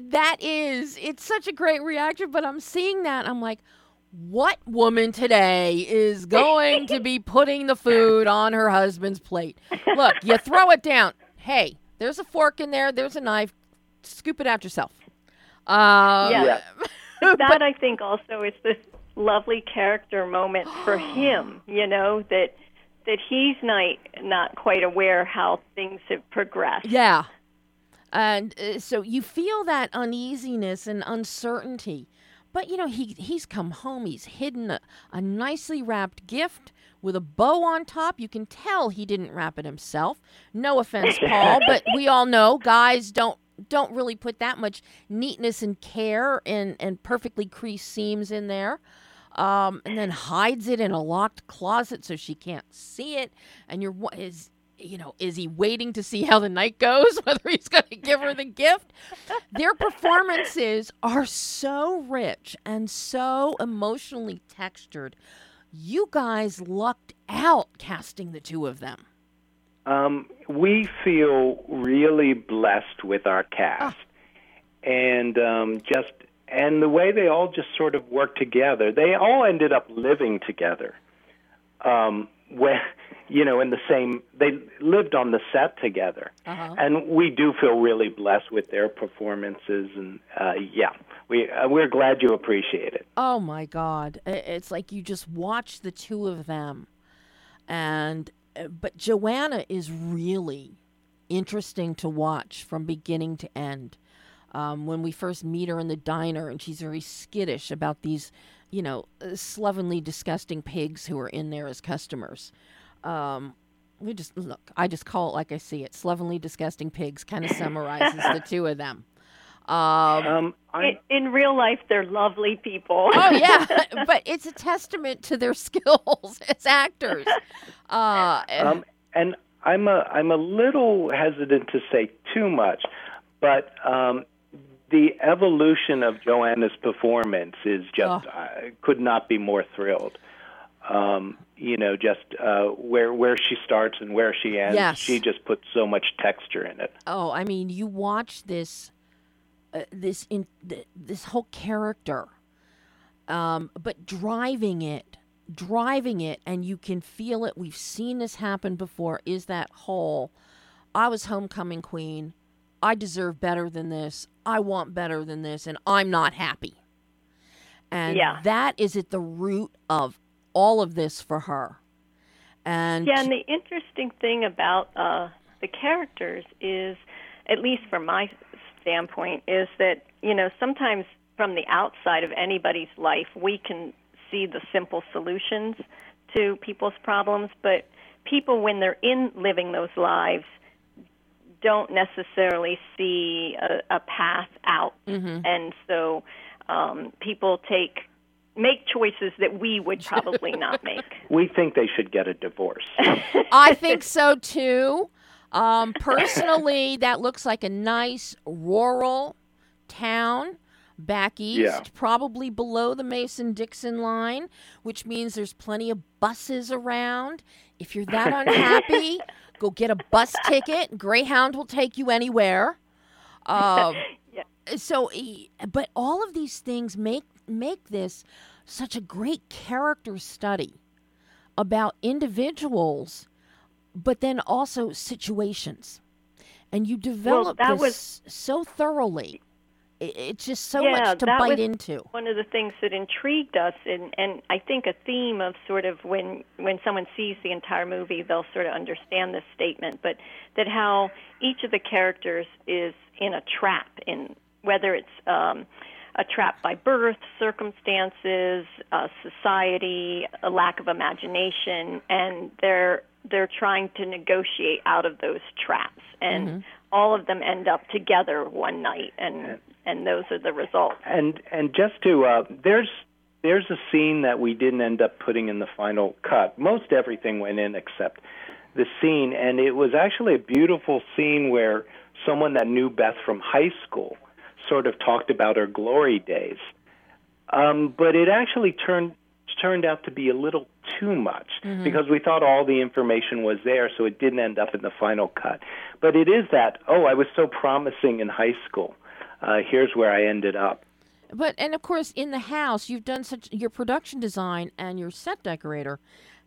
A: that is it's such a great reaction, but I'm seeing that I'm like what woman today is going to be putting the food on her husband's plate? Look, you throw it down. Hey, there's a fork in there, there's a knife. Scoop it out yourself. Uh,
G: Yeah.
F: Yeah. *laughs*
G: that I think also is this lovely character moment for *gasps* him. You know that that he's not not quite aware how things have progressed.
A: Yeah. And uh, so you feel that uneasiness and uncertainty. But you know, he he's come home, he's hidden a, a nicely wrapped gift with a bow on top. You can tell he didn't wrap it himself. No offense, Paul, *laughs* but we all know guys don't don't really put that much neatness and care and, and perfectly creased seams in there. Um, and then hides it in a locked closet so she can't see it. And you're what is you know, is he waiting to see how the night goes, *laughs* whether he's going to give her the *laughs* gift? Their performances are so rich and so emotionally textured. You guys lucked out casting the two of them.
F: Um, we feel really blessed with our cast, and um, just and the way they all just sort of work together. They all ended up living together. Um, when you know, in the same, they lived on the set together,
A: Uh-huh.
F: and we do feel really blessed with their performances. And uh, yeah, we uh, we're glad you appreciate it.
A: Oh my God. It's like you just watch the two of them. And, uh, but Joanna is really interesting to watch from beginning to end. Um, when we first meet her in the diner, and she's very skittish about these, you know, uh, slovenly, disgusting pigs who are in there as customers. Um, we just look. I just call it like I see it. Slovenly, disgusting pigs kind of *laughs* summarizes the two of them. Um,
F: Um,
G: In, in real life, they're lovely people.
A: Oh yeah, *laughs* but it's a testament to their *laughs* skills as actors. Uh,
F: Um, and I'm a I'm a little hesitant to say too much, but um, the evolution of Joanna's performance is just
A: Oh.
F: I could not be more thrilled. Um, you know, just uh, where where she starts and where she ends.
A: Yes.
F: She just puts so much texture in it.
A: oh, I mean, you watch this, uh, this in th- this whole character, um, but driving it, driving it, and you can feel it. We've seen this happen before. Is that whole? I was homecoming queen. I deserve better than this. I want better than this, and I'm not happy. And
G: Yeah.
A: that is at the root of all of this for her. And
G: Yeah, and the interesting thing about uh, the characters is, at least from my standpoint, is that you know sometimes from the outside of anybody's life we can see the simple solutions to people's problems, but people, when they're in living those lives, don't necessarily see a, a path out,
A: Mm-hmm.
G: and so um, people take make choices that we would probably *laughs* not make.
F: We think they should get a divorce. *laughs* *laughs*
A: I think so too. Um, personally, that looks like a nice rural town back east,
F: Yeah.
A: probably below the Mason Dixon line, which means there's plenty of buses around. If you're that unhappy, go get a bus ticket. Greyhound will take you anywhere. Um, *laughs*
G: Yeah.
A: So, but all of these things make make this such a great character study about individuals, but then also situations, and you develop
G: that
A: this
G: was-
A: so thoroughly. It's just so
G: Yeah,
A: much to bite into.
G: one of the things that intrigued us and and I think a theme of sort of when when someone sees the entire movie they'll sort of understand this statement but that how each of the characters is in a trap in whether it's um a trap by birth, circumstances, uh, society, a lack of imagination, and they're they're trying to negotiate out of those traps, and all of them end up together one night, and and those are the results.
F: and and just to uh, there's there's a scene that we didn't end up putting in the final cut. Most everything went in except the scene, and it was actually a beautiful scene where someone that knew Beth from high school sort of talked about her glory days. Um, but it actually turned turned out to be a little too much because we thought all the information was there, so it didn't end up in the final cut. But it is that oh, I was so promising in high school. Uh, here's where I ended up.
A: But and of course, in the house, you've done such your production design and your set decorator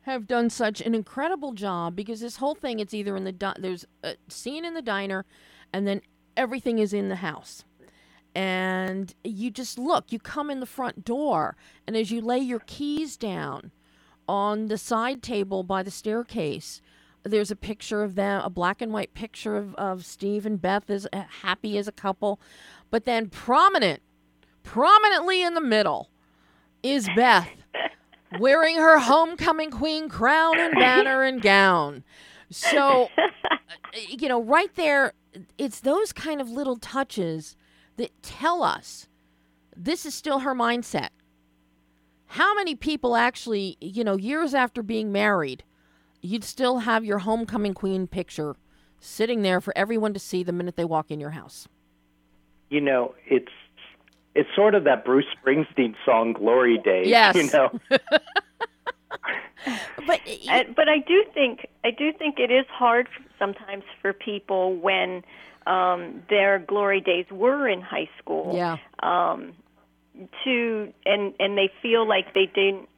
A: have done such an incredible job because this whole thing it's either in the di- there's a scene in the diner, and then everything is in the house. And you just look, you come in the front door, and as you lay your keys down on the side table by the staircase, there's a picture of them, a black and white picture of, of Steve and Beth as uh, happy as a couple. But then prominent prominently in the middle is Beth wearing her homecoming queen crown and banner and gown. So, uh, you know, right there, it's those kind of little touches that tell us this is still her mindset. How many people actually, you know, years after being married, you'd still have your homecoming queen picture sitting there for everyone to see the minute they walk in your house?
F: you know, it's it's sort of that Bruce Springsteen song "Glory Days."
A: Yes.
F: You know, *laughs* *laughs*
A: But
G: Uh, but I do think I do think it is hard sometimes for people when um, their glory days were in high school.
A: yeah.
G: Um, to and and they feel like they didn't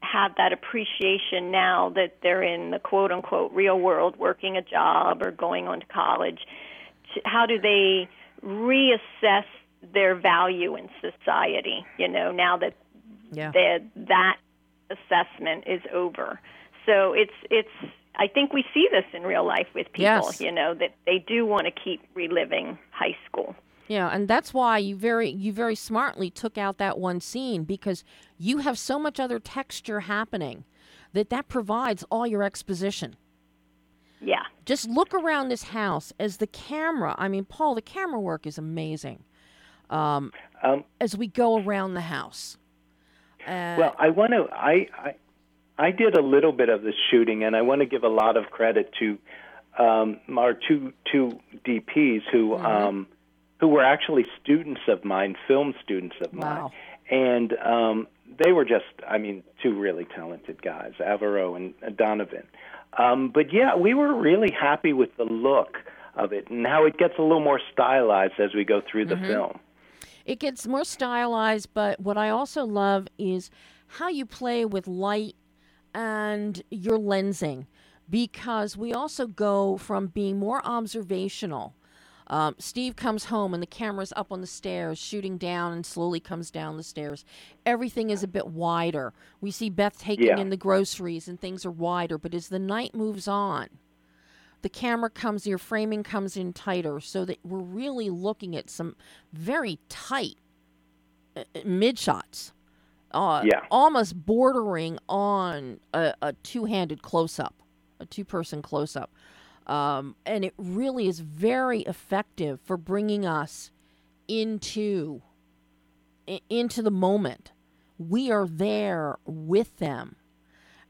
G: have that appreciation now that they're in the quote unquote real world, working a job or going on to college. How do they reassess their value in society? You know, now that
A: Yeah.
G: that that assessment is over. So it's it's I think we see this in real life with people,
A: Yes.
G: you know, that they do want to keep reliving high school.
A: Yeah, and that's why you very you very smartly took out that one scene because you have so much other texture happening that that provides all your exposition.
G: Yeah.
A: Just look around this house as the camera. I mean, Paul, the camera work is amazing. Um,
F: um,
A: as we go around the house. Uh,
F: well, I want to. I, I I did a little bit of the shooting, and I want to give a lot of credit to um, our two two DPs who
A: Mm-hmm.
F: Who were actually students of mine, film students of mine,
A: Wow.
F: and um, they were just, I mean, two really talented guys, Avero and Donovan. Um, but yeah, we were really happy with the look of it and how it gets a little more stylized as we go through the film.
A: It gets more stylized, but what I also love is how you play with light and your lensing because we also go from being more observational. Um, Steve comes home and the camera's up on the stairs, shooting down and slowly comes down the stairs. Everything is a bit wider. We see Beth taking
F: Yeah.
A: in the groceries and things are wider, but as the night moves on, the camera comes, your framing comes in tighter so that we're really looking at some very tight uh, mid shots uh,
F: Yeah.
A: almost bordering on a, a two-handed close-up, a two-person close-up, um, and it really is very effective for bringing us into into the moment. We are there with them,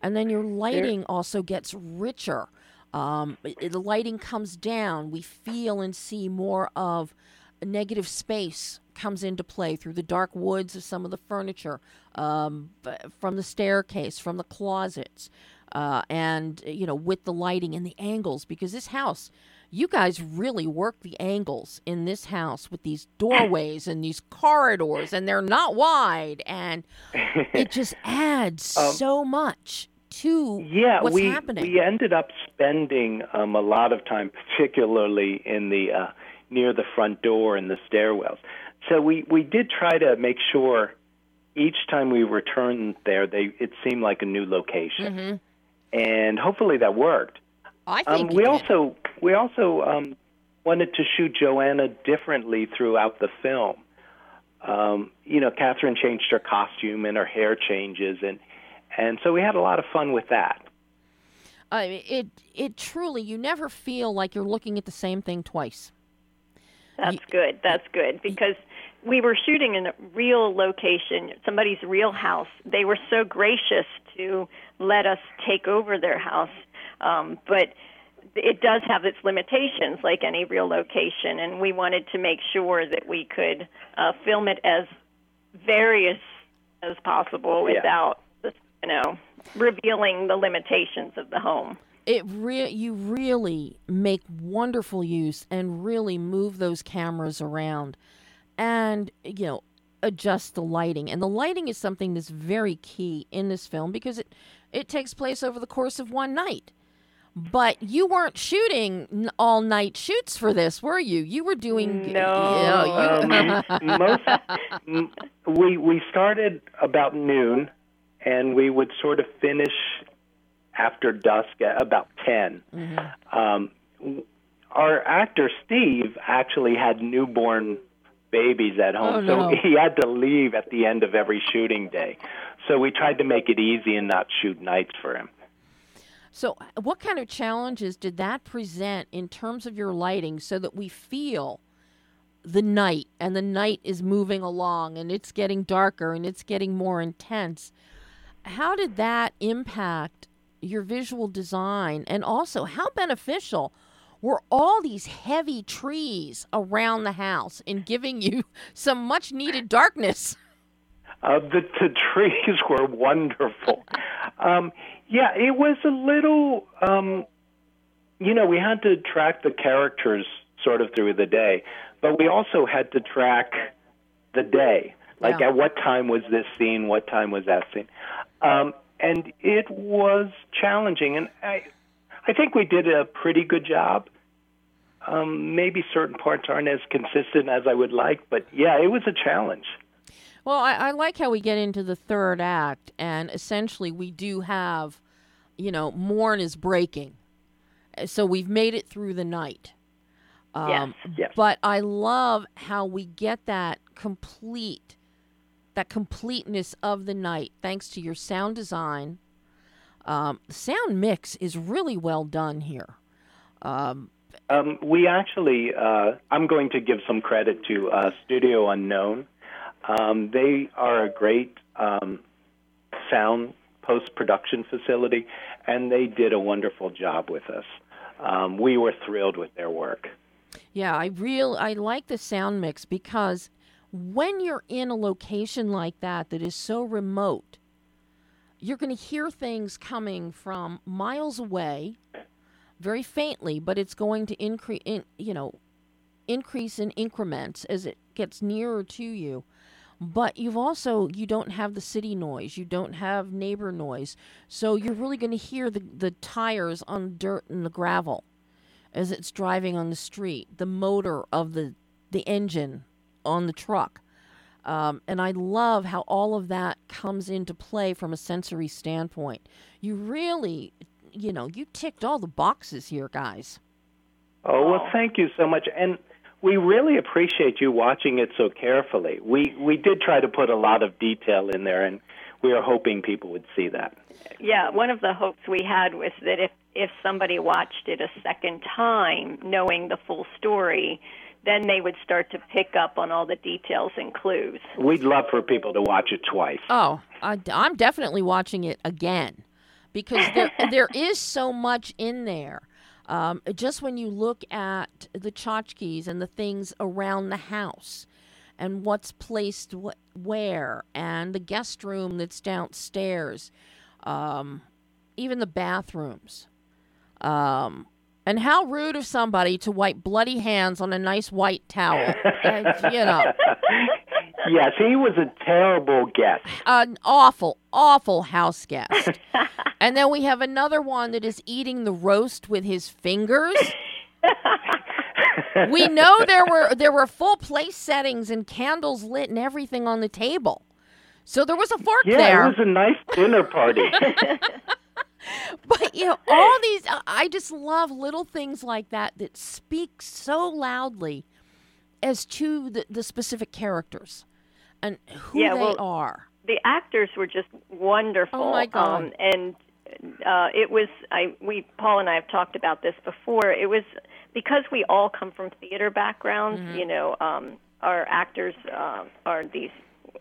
A: and then your lighting also gets richer. Um, the lighting comes down. We feel and see more of negative space comes into play through the dark woods of some of the furniture, um, from the staircase, from the closets, uh, and you know with the lighting and the angles. Because this house, you guys really work the angles in this house with these *laughs* doorways and these corridors, and they're not wide, and it *laughs* just adds so much to
F: Um, Yeah,
A: what's
F: we
A: happening.
F: we ended up spending um, a lot of time, particularly in the uh, near the front door and the stairwells. So we we did try to make sure each time we returned there, they it seemed like a new location,
A: Mhm.
F: And hopefully that worked.
A: I
F: Um,
A: think
F: we
A: did.
F: also we also um, wanted to shoot Joanna differently throughout the film. Um, you know, Catherine changed her costume and her hair changes, and and so we had a lot of fun with that.
A: I mean, it it truly you never feel like you're looking at the same thing twice.
G: That's good. That's good because we were shooting in a real location, somebody's real house. They were so gracious to let us take over their house, um, but it does have its limitations, like any real location. And we wanted to make sure that we could uh, film it as various as possible
F: Yeah.
G: without, you know, revealing the limitations of the home.
A: It re- you really make wonderful use and really move those cameras around, and you know adjust the lighting. And the lighting is something that's very key in this film because it it takes place over the course of one night. But you weren't shooting all night shoots for this, were you? You were doing
G: No.
A: you know, you-
F: Um, *laughs* most we we started about noon, and we would sort of finish after dusk at about 10 Um, our actor Steve actually had newborn babies at home,
A: Oh, no.
F: so he had to leave at the end of every shooting day. So we tried to make it easy and not shoot nights for him.
A: So, what kind of challenges did that present in terms of your lighting so that we feel the night and the night is moving along and it's getting darker and it's getting more intense? How did that impact your visual design and also how beneficial were all these heavy trees around the house in giving you *laughs* some much needed darkness?
F: Uh, the, the trees *laughs* were wonderful. Um, yeah, it was a little, um, you know, we had to track the characters sort of through the day, but we also had to track the day. Like
A: Yeah.
F: at what time was this scene? What time was that scene? Um, and it was challenging, and I, I think we did a pretty good job. Um, maybe certain parts aren't as consistent as I would like, but yeah, it was a challenge.
A: Well, I, I like how we get into the third act, and essentially we do have, you know, morn is breaking, so we've made it through the night. Um,
F: yes.
A: But I love how we get that complete, that completeness of the night, thanks to your sound design. Um, the sound mix is really well done here. Um,
F: Um, we actually, uh, I'm going to give some credit to uh, Studio Unknown. Um, they are a great um, sound post production facility, and they did a wonderful job with us. Um, we were thrilled with their work.
A: Yeah, I real I like the sound mix because when you're in a location like that that is so remote, you're going to hear things coming from miles away, very faintly, but it's going to increase in, you know, increase in increments as it gets nearer to you. But you've also you don't have the city noise, you don't have neighbor noise, so you're really going to hear the the tires on dirt and the gravel as it's driving on the street, the motor of the the engine on the truck. Um, and I love how all of that comes into play from a sensory standpoint. You really, you know, you ticked all the boxes here, guys.
F: Oh, well, thank you so much. And we really appreciate you watching it so carefully. We we did try to put a lot of detail in there, and we are hoping people would see that.
G: Yeah, one of the hopes we had was that if if somebody watched it a second time, knowing the full story, then they would start to pick up on all the details and clues.
F: We'd love for people to watch it twice.
A: Oh, I, I'm definitely watching it again because there *laughs* there is so much in there. Um, just when you look at the tchotchkes and the things around the house and what's placed wh- where and the guest room that's downstairs, um, even the bathrooms. Um, and how rude of somebody to wipe bloody hands on a nice white towel. And, you know,
F: Yes, he was a terrible guest.
A: an awful, awful house guest. *laughs* and then we have another one that is eating the roast with his fingers. we know there were there were full place settings and candles lit and everything on the table. So there was a fork
F: Yeah,
A: there.
F: it was a nice dinner party. *laughs* *laughs*
A: But you know, all these I- I just love little things like that that speak so loudly as to the, the specific characters and who
G: Yeah,
A: they
G: well,
A: are.
G: the actors were just wonderful.
A: Oh, my God.
G: Um, and uh, it was I we Paul and I have talked about this before. It was because we all come from theater backgrounds.
A: Mm-hmm.
G: You know, um, our actors uh, are these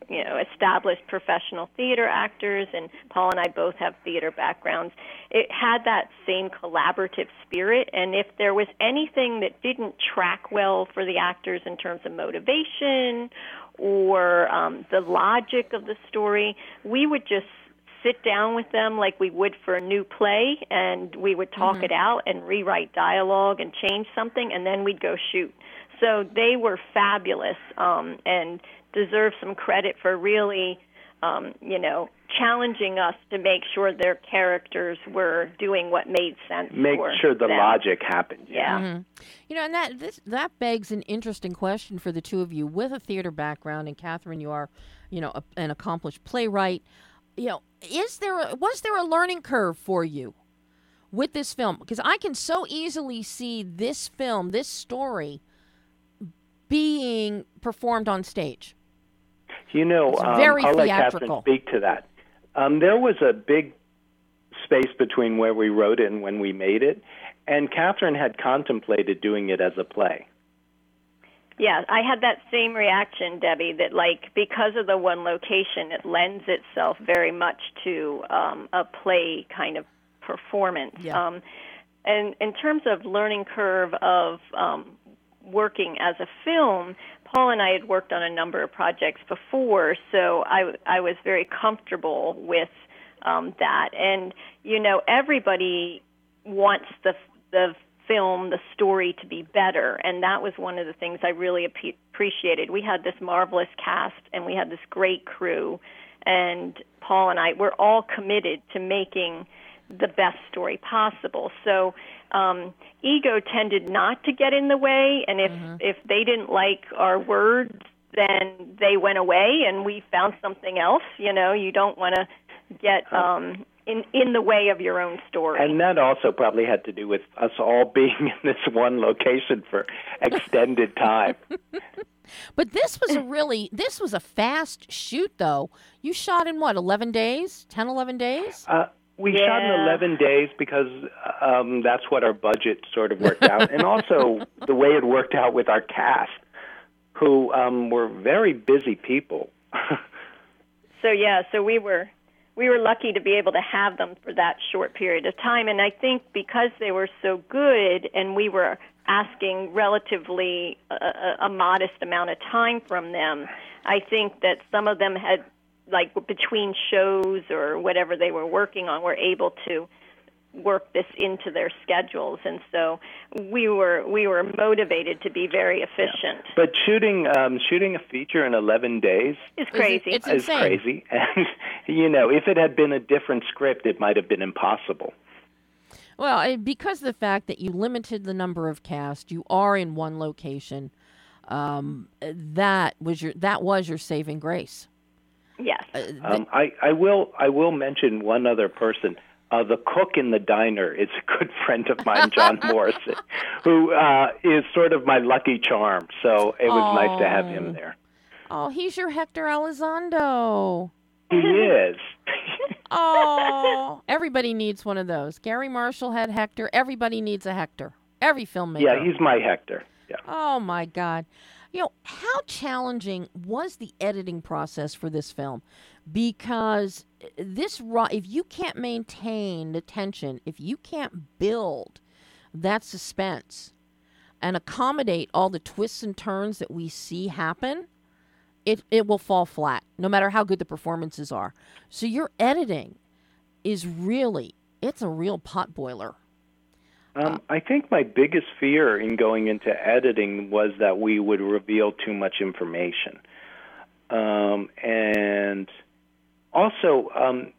G: you know established professional theater actors, and Paul and I both have theater backgrounds. It had that same collaborative spirit, and if there was anything that didn't track well for the actors in terms of motivation or um, the logic of the story, we would just sit down with them like we would for a new play and we would talk it out and rewrite dialogue and change something and then we'd go shoot. So they were fabulous um, and deserve some credit for really, um, you know, challenging us to make sure their characters were doing what made sense.
F: Make
G: for
F: sure the
G: them.
F: logic happened.
G: Yeah.
A: You know, and that this that begs an interesting question for the two of you with a theater background. And Catherine, you are, you know, a, an accomplished playwright. You know, is there a, was there a learning curve for you with this film? Because I can so easily see this film, this story, being performed on stage.
F: You know,
A: It's
F: um,
A: very
F: I'll let
A: theatrical.
F: Catherine speak to that. Um, there was a big space between where we wrote it and when we made it, and Catherine had contemplated doing it as a play.
G: Yeah, I had that same reaction, Debbie, that like because of the one location, it lends itself very much to um, a play kind of performance.
A: Yeah.
G: Um, and in terms of learning curve of um, working as a film, Paul and I had worked on a number of projects before, so I, I was very comfortable with um, that. And you know, everybody wants the the film, the story to be better, and that was one of the things I really ap- appreciated. We had this marvelous cast, and we had this great crew, and Paul and I were all committed to making the best story possible. So um, ego tended not to get in the way, and if if they didn't like our words, then they went away, and we found something else. You know, you don't want to get um, in in the way of your own story.
F: And that also probably had to do with us all being *laughs* in this one location for extended *laughs* time.
A: But this was a really this was a fast shoot though. You shot in what, 11 days? 10 11 days?
F: Uh, we shot in 11 days because um, that's what our budget sort of worked out, and also *laughs* the way it worked out with our cast, who um, were very busy people.
G: So yeah, so we were we were lucky to be able to have them for that short period of time. And I think because they were so good and we were asking relatively a, a, a modest amount of time from them, I think that some of them had like between shows or whatever they were working on were able to work this into their schedules and so we were we were motivated to be very efficient.
F: But shooting um, shooting a feature in 11 days
G: It's crazy.
A: It's
F: is
A: insane.
F: crazy, *laughs* and you know, if it had been a different script, it might have been impossible.
A: Well, because of the fact that you limited the number of cast, you are in one location. Um, that was your that was your saving grace.
G: Yes.
A: Uh,
F: Um, I, I will I will mention one other person. Uh, the cook in the diner is a good friend of mine, John *laughs* Morrison, who uh, is sort of my lucky charm. So it was nice to have him there.
A: oh, he's your Hector Elizondo.
F: He is. *laughs*
A: oh, everybody needs one of those. Garry Marshall had Hector. Everybody needs a Hector. Every filmmaker.
F: Yeah, he's my Hector. Yeah.
A: Oh my God. You know, how challenging was the editing process for this film? Because uh, this if you can't maintain the tension, if you can't build that suspense and accommodate all the twists and turns that we see happen, it it will fall flat no matter how good the performances are. So your editing is really it's a real pot boiler.
F: Um, I think my biggest fear in going into editing was that we would reveal too much information. Um, and also, um,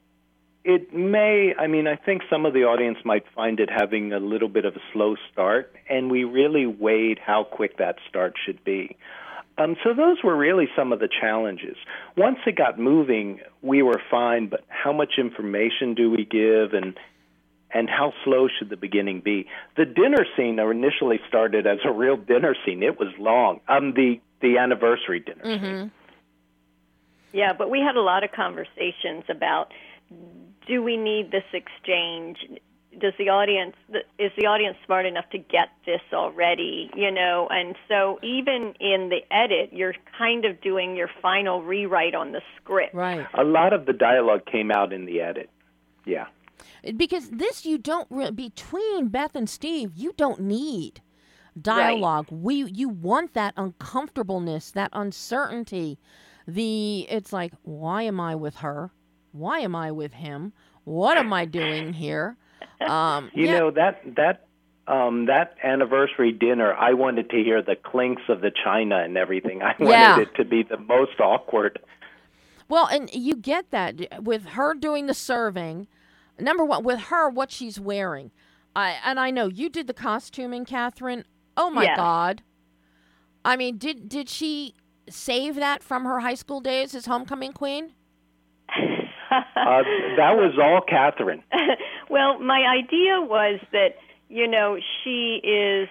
F: it may, I mean, I think some of the audience might find it having a little bit of a slow start, and we really weighed how quick that start should be. Um, so those were really some of the challenges. Once it got moving, we were fine, but how much information do we give and and how slow should the beginning be? The dinner scene initially started as a real dinner scene. It was long. Um, the the anniversary dinner
A: mm-hmm.
F: scene.
G: Yeah, but we had a lot of conversations about do we need this exchange? Does the audience is the audience smart enough to get this already? You know, and so even in the edit, you're kind of doing your final rewrite on the script.
A: Right.
F: A lot of the dialogue came out in the edit. Yeah
A: because this you don't re- between Beth and Steve, you don't need dialogue. Right. We you want that uncomfortableness, that uncertainty. The it's like, why am I with her? Why am I with him? What am I doing here? Um,
F: you
A: yeah.
F: know that that um, that anniversary dinner, I wanted to hear the clinks of the china and everything. I wanted
A: yeah.
F: it to be the most awkward.
A: Well, and you get that with her doing the serving number one with her what she's wearing. I, and i know you did the costuming catherine. Oh my
G: yes.
A: god. I mean did did she save that from her high school days as homecoming queen? *laughs*
F: Uh, that was all catherine. *laughs*
G: Well my idea was that you know she is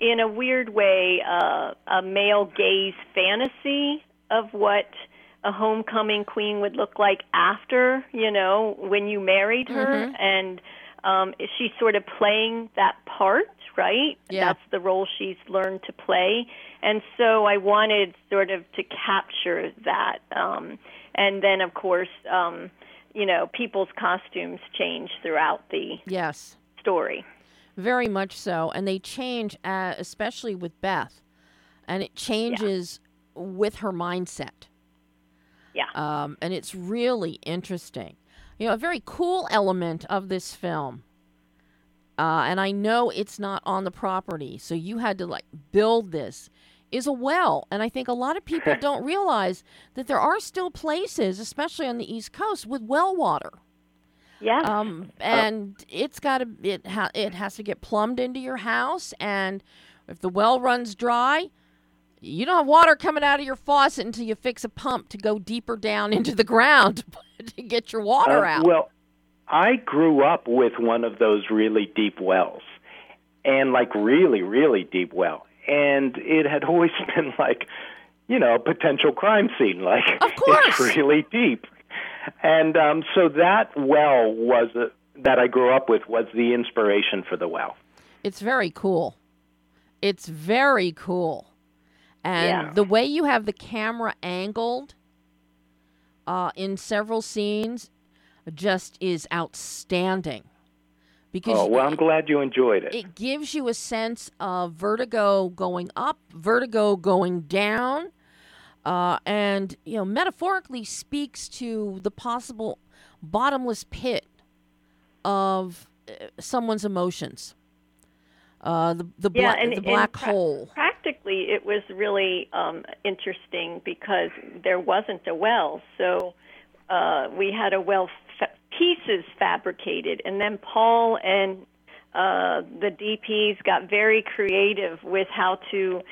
G: in a weird way uh, a male gaze fantasy of what a homecoming queen would look like after, you know, when you married her.
A: Mm-hmm.
G: And um, she's sort of playing that part, right?
A: Yeah.
G: That's the role she's learned to play. And so I wanted sort of to capture that. Um, and then, of course, um, you know, people's costumes change throughout the
A: yes
G: story.
A: Very much so. And they change, uh, especially with Beth. And it changes yeah. with her mindset.
G: Yeah.
A: Um, and it's really interesting. You know, a very cool element of this film. Uh, and I know it's not on the property, so you had to like build this. Is a well, and I think a lot of people *laughs* don't realize that there are still places, especially on the East Coast, with well water.
G: Yeah.
A: Um, and uh, it's got to it ha- it has to get plumbed into your house, and if the well runs dry, you don't have water coming out of your faucet until you fix a pump to go deeper down *laughs* into the ground *laughs* to get your water
F: uh,
A: out.
F: Well, I grew up with one of those really deep wells, and like really, really deep well, and it had *laughs* always been like, you know, a potential crime scene. Like,
A: of course,
F: it's really deep, and um, so that well was a, that I grew up with was the inspiration for the well.
A: It's very cool. It's very cool. And
G: yeah.
A: the way you have the camera angled uh, in several scenes just is outstanding. Because
F: oh, well, I'm glad you enjoyed it.
A: It gives you a sense of vertigo going up, vertigo going down, uh, and you know, metaphorically speaks to the possible bottomless pit of uh, someone's emotions. Uh, the the,
G: yeah, and,
A: the black
G: pra-
A: hole.
G: Practically, it was really um, interesting because there wasn't a well, so uh, we had a well fa- pieces fabricated, and then Paul and uh, the DPs got very creative with how to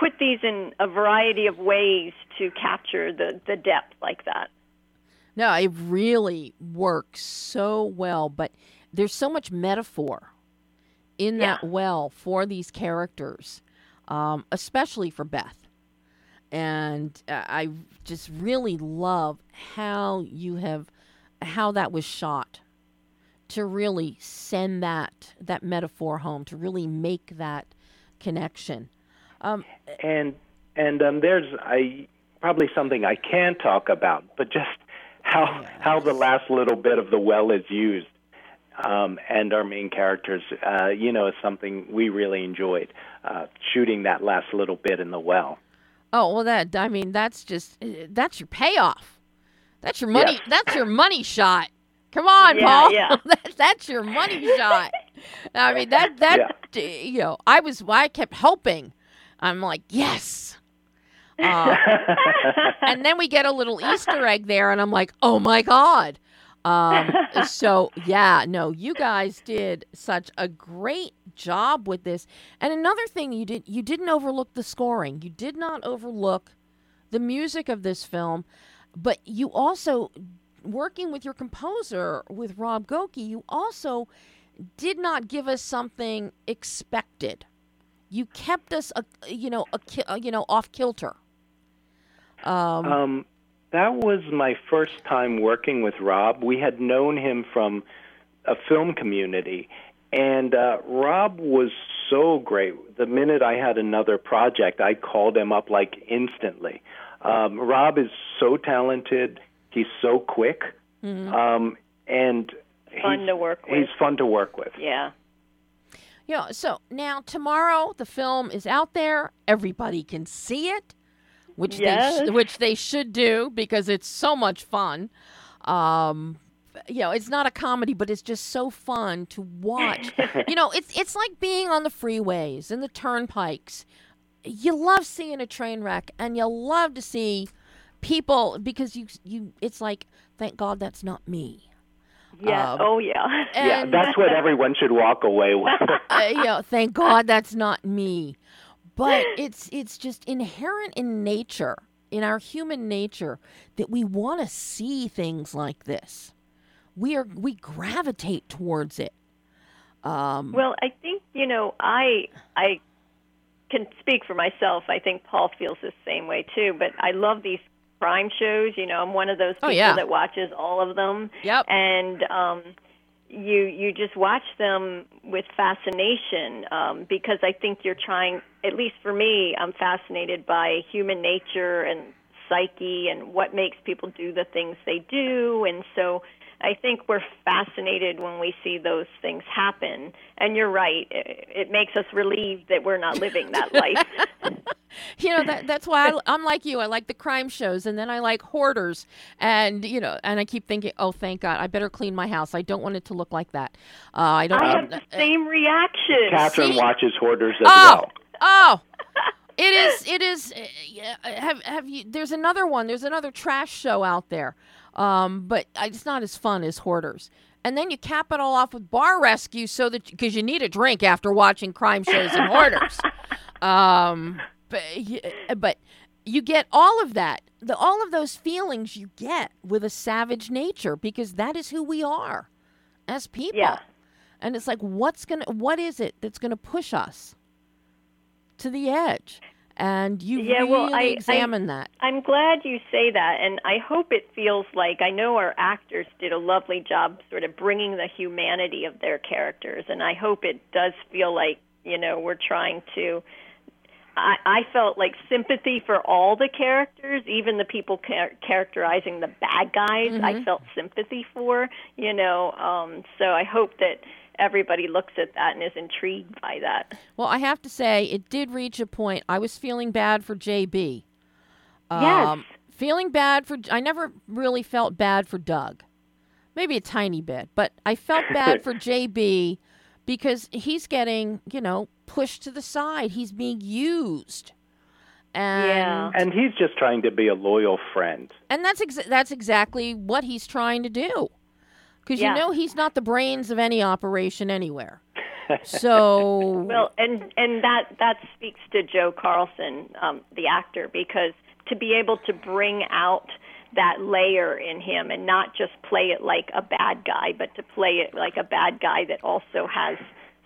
G: put these in a variety of ways to capture the the depth like that.
A: No, it really works so well, but there's so much metaphor in
G: Yeah.
A: that well for these characters, um, especially for Beth. and uh, I just really love how you have how that was shot to really send that that metaphor home to really make that connection. Um,
F: and and um, there's I probably something I can talk about, but just how yes. how the last little bit of the well is used, um, and our main characters, uh, you know, is something we really enjoyed uh, shooting that last little bit in the well.
A: Oh well, that I mean, that's just that's your payoff. That's your money. Yes. That's your money shot. Come *laughs* on,
G: yeah,
A: Paul.
G: Yeah. *laughs*
A: that, that's your money shot. I mean that *laughs* that yeah. you know I was why I kept hoping. I'm like yes. Uh, and then we get a little Easter egg there, and I'm like, oh my god. Um, *laughs* so yeah, no, you guys did such a great job with this. And another thing you did, you didn't overlook the scoring. You did not overlook the music of this film, but you also working with your composer with Rob Goki, you also did not give us something expected. You kept us, a, you know, a, you know, off kilter.
F: Um, um, that was my first time working with Rob. We had known him from a film community, and uh, Rob was so great. The minute I had another project, I called him up like instantly. Um, Rob is so talented. He's so quick, mm-hmm. um, and
G: fun to work with.
F: He's fun to work with.
G: Yeah.
A: Yeah. So now tomorrow the film is out there. Everybody can see it, which yes. they sh- which they should do because it's so much fun. Um, you know, it's not a comedy, but it's just so fun to watch. *laughs* you know, it's it's like being on the freeways and the turnpikes. You love seeing a train wreck, and you love to see people because you you it's like thank God that's not me.
G: Yeah. Um, oh yeah.
F: yeah, that's what *laughs* everyone should walk away *laughs* with.
A: uh, you know, thank God that's not me. But *gasps* it's it's just inherent in nature, in our human nature, that we want to see things like this. We are we gravitate towards it. Um,
G: well, I think you know I I can speak for myself. I think Paul feels the same way too. But I love these crime shows. You know, I'm one of those oh, people
A: oh, yeah.
G: that watches all of them.
A: Yep.
G: And um, you you just watch them with fascination um, because I think you're trying. At least for me, I'm fascinated by human nature and psyche and what makes people do the things they do, and so I think we're fascinated when we see those things happen. And you're right; it, it makes us relieved that we're not living that *laughs* life.
A: you know that that's why I, am like you. I like the crime shows, and then I like hoarders, and you know, and I keep thinking, oh, thank God, I better clean my house. I don't want it to look like that. Uh, I don't.
G: I have the same reaction.
F: Catherine
A: See?
F: watches hoarders as
A: oh,
F: well.
A: Oh. *laughs* It is. It is. Uh, have have you? There's another one. There's another trash show out there, um, but it's not as fun as Hoarders. And then you cap it all off with Bar Rescue, so that because you need a drink after watching crime shows and Hoarders. *laughs* Um, but but you get all of that, the all of those feelings you get with a savage nature because that is who we are as people.
G: Yeah.
A: And it's like, what's gonna, what is it that's gonna push us to the edge? and you
G: yeah,
A: really
G: well, I,
A: examine
G: I,
A: that.
G: I'm glad you say that, and I hope it feels like I know our actors did a lovely job, sort of bringing the humanity of their characters, and I hope it does feel like you know we're trying to. I, I felt like sympathy for all the characters, even the people char- characterizing the bad guys. Mm-hmm. I felt sympathy for, you know. Um, so I hope that everybody looks at that and is intrigued by that.
A: Well, I have to say, it did reach a point. I was feeling bad for JB.
G: Yes. Um,
A: feeling bad for. I never really felt bad for Doug. Maybe a tiny bit, but I felt bad for *laughs* JB because he's getting, you know, pushed to the side. He's being used. And,
G: yeah.
F: and he's just trying to be a loyal friend.
A: And that's ex- that's exactly what he's trying to do because
G: yeah.
A: you know he's not the brains of any operation anywhere. *laughs* So
G: well, and and that that speaks to Joe Carlson, um, the actor, because to be able to bring out that layer in him and not just play it like a bad guy, but to play it like a bad guy that also has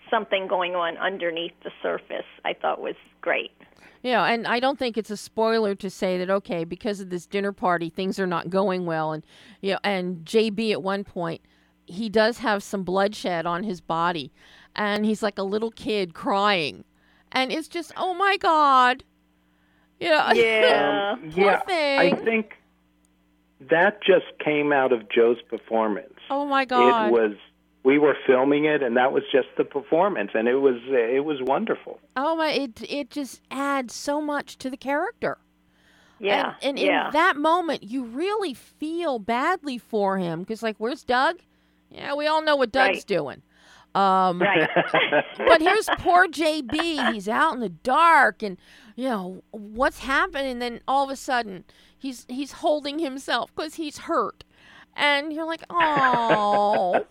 G: something going on underneath the surface. I thought was great.
A: You know, and I don't think it's a spoiler to say that okay, because of this dinner party, things are not going well, and you know, and JB at one point, he does have some bloodshed on his body, and he's like a little kid crying, and it's just oh my god, you know,
G: Yeah. *laughs*
F: Um,
A: Poor
F: yeah, I think that just came out of Joe's performance.
A: oh my god,
F: It was we were filming it, and that was just the performance, and it was it was wonderful.
A: oh my, it it just adds so much to the character.
G: Yeah.
A: And, and
G: yeah.
A: in that moment, you really feel badly for him because, like, where's Doug? Yeah, we all know what Doug's
G: Right.
A: doing. Um,
G: right. *laughs*
A: but here's poor JB. He's out in the dark, and you know what's happening. And then all of a sudden, he's he's holding himself because he's hurt, and you're like, *laughs* oh,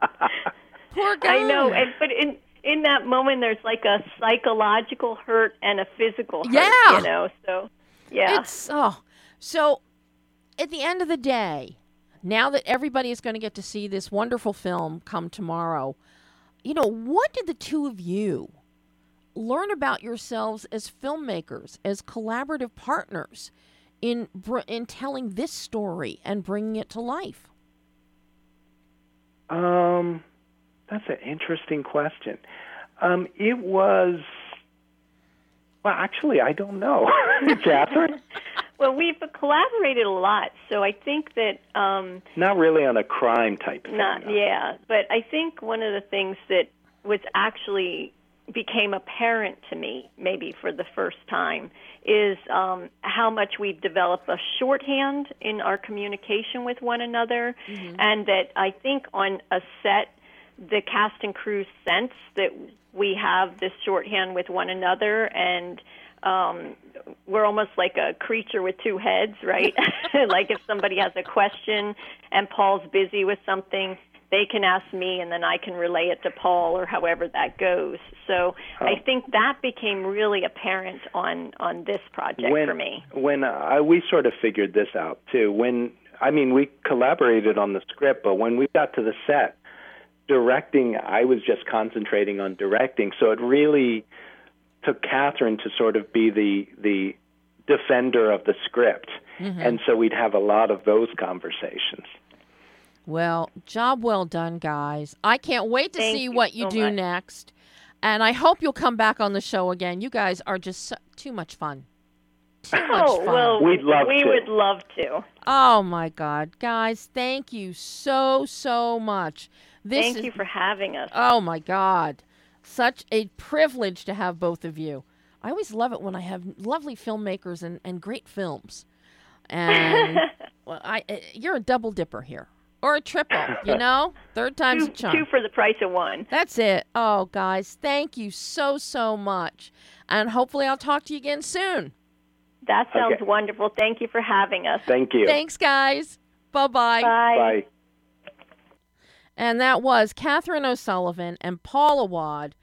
A: *laughs* poor guy.
G: I know, and but in in that moment, there's like a psychological hurt and a physical hurt.
A: Yeah.
G: You know, so yeah.
A: It's oh, so at the end of the day, now that everybody is going to get to see this wonderful film come tomorrow, you know, what did the two of you learn about yourselves as filmmakers, as collaborative partners in br- in telling this story and bringing it to life?
F: Um, that's an interesting question. Um, it was. Well, actually, I don't know, *laughs* Catherine. *laughs*
G: well, we've collaborated a lot, so I think that um,
F: Not really on a crime type thing.
G: Not
F: no.
G: yeah, but I think one of the things that was actually became apparent to me, maybe for the first time, is um, how much we've developed a shorthand in our communication with one another, and that I think on a set, the cast and crew sense that we have this shorthand with one another and. Um, we're almost like a creature with two heads, right? *laughs* *laughs* like if somebody has a question and Paul's busy with something, they can ask me and then I can relay it to Paul or however that goes. So I think that became really apparent on on this project
F: when,
G: for me.
F: When uh, we sort of figured this out too. When I mean, we collaborated on the script, but when we got to the set, directing, I was just concentrating on directing. So it really took Catherine to sort of be the the defender of the script, and so we'd have a lot of those conversations.
A: Well, job well done, guys. I can't wait to
G: Thank
A: see
G: you
A: what you
G: so
A: do
G: much.
A: next. And I hope you'll come back on the show again. You guys are just so, too much fun. Too much
G: Oh
A: fun.
G: well,
F: We'd love
G: we
F: to.
G: would love to.
A: Oh my God, guys! Thank you so so much. This
G: Thank
A: is,
G: you for having us.
A: Oh my God, such a privilege to have both of you. I always love it when I have lovely filmmakers and, and great films. And *laughs* well, I uh, you're a double dipper here, or a triple. You *coughs* know, third time's
G: two,
A: a charm.
G: two for the price of one.
A: That's it. Oh, guys, thank you so so much, and hopefully I'll talk to you again soon.
G: That sounds
F: Okay.
G: wonderful. Thank you for having us.
F: Thank you.
A: Thanks, guys. Bye-bye.
G: Bye.
F: Bye.
A: And that was Catherine O'Sullivan and Paul Awad,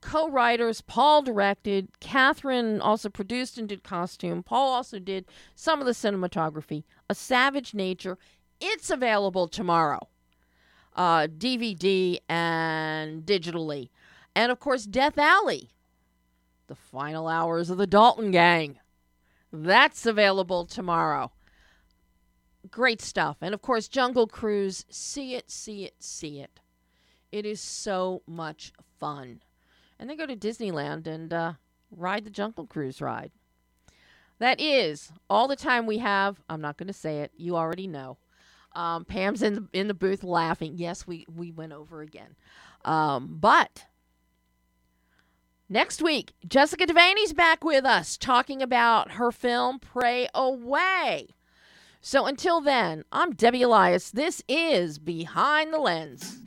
A: co writers. Paul directed, Catherine also produced and did costume. Paul also did some of the cinematography. A Savage Nature. It's available tomorrow, uh, DVD and digitally. And of course, Death Alley, the final hours of the Dalton Gang. That's available tomorrow great stuff. And of course, Jungle Cruise, see it, see it, see it. It is so much fun. And then go to Disneyland and uh, ride the Jungle Cruise ride. That is all the time we have. I'm not going to say it. You already know. Um, Pam's in the, in the booth laughing. Yes, we, we went over again. Um, but next week, Jessica Devaney's back with us talking about her film Pray Away. So until then, I'm Debbie Elias. This is Behind the Lens.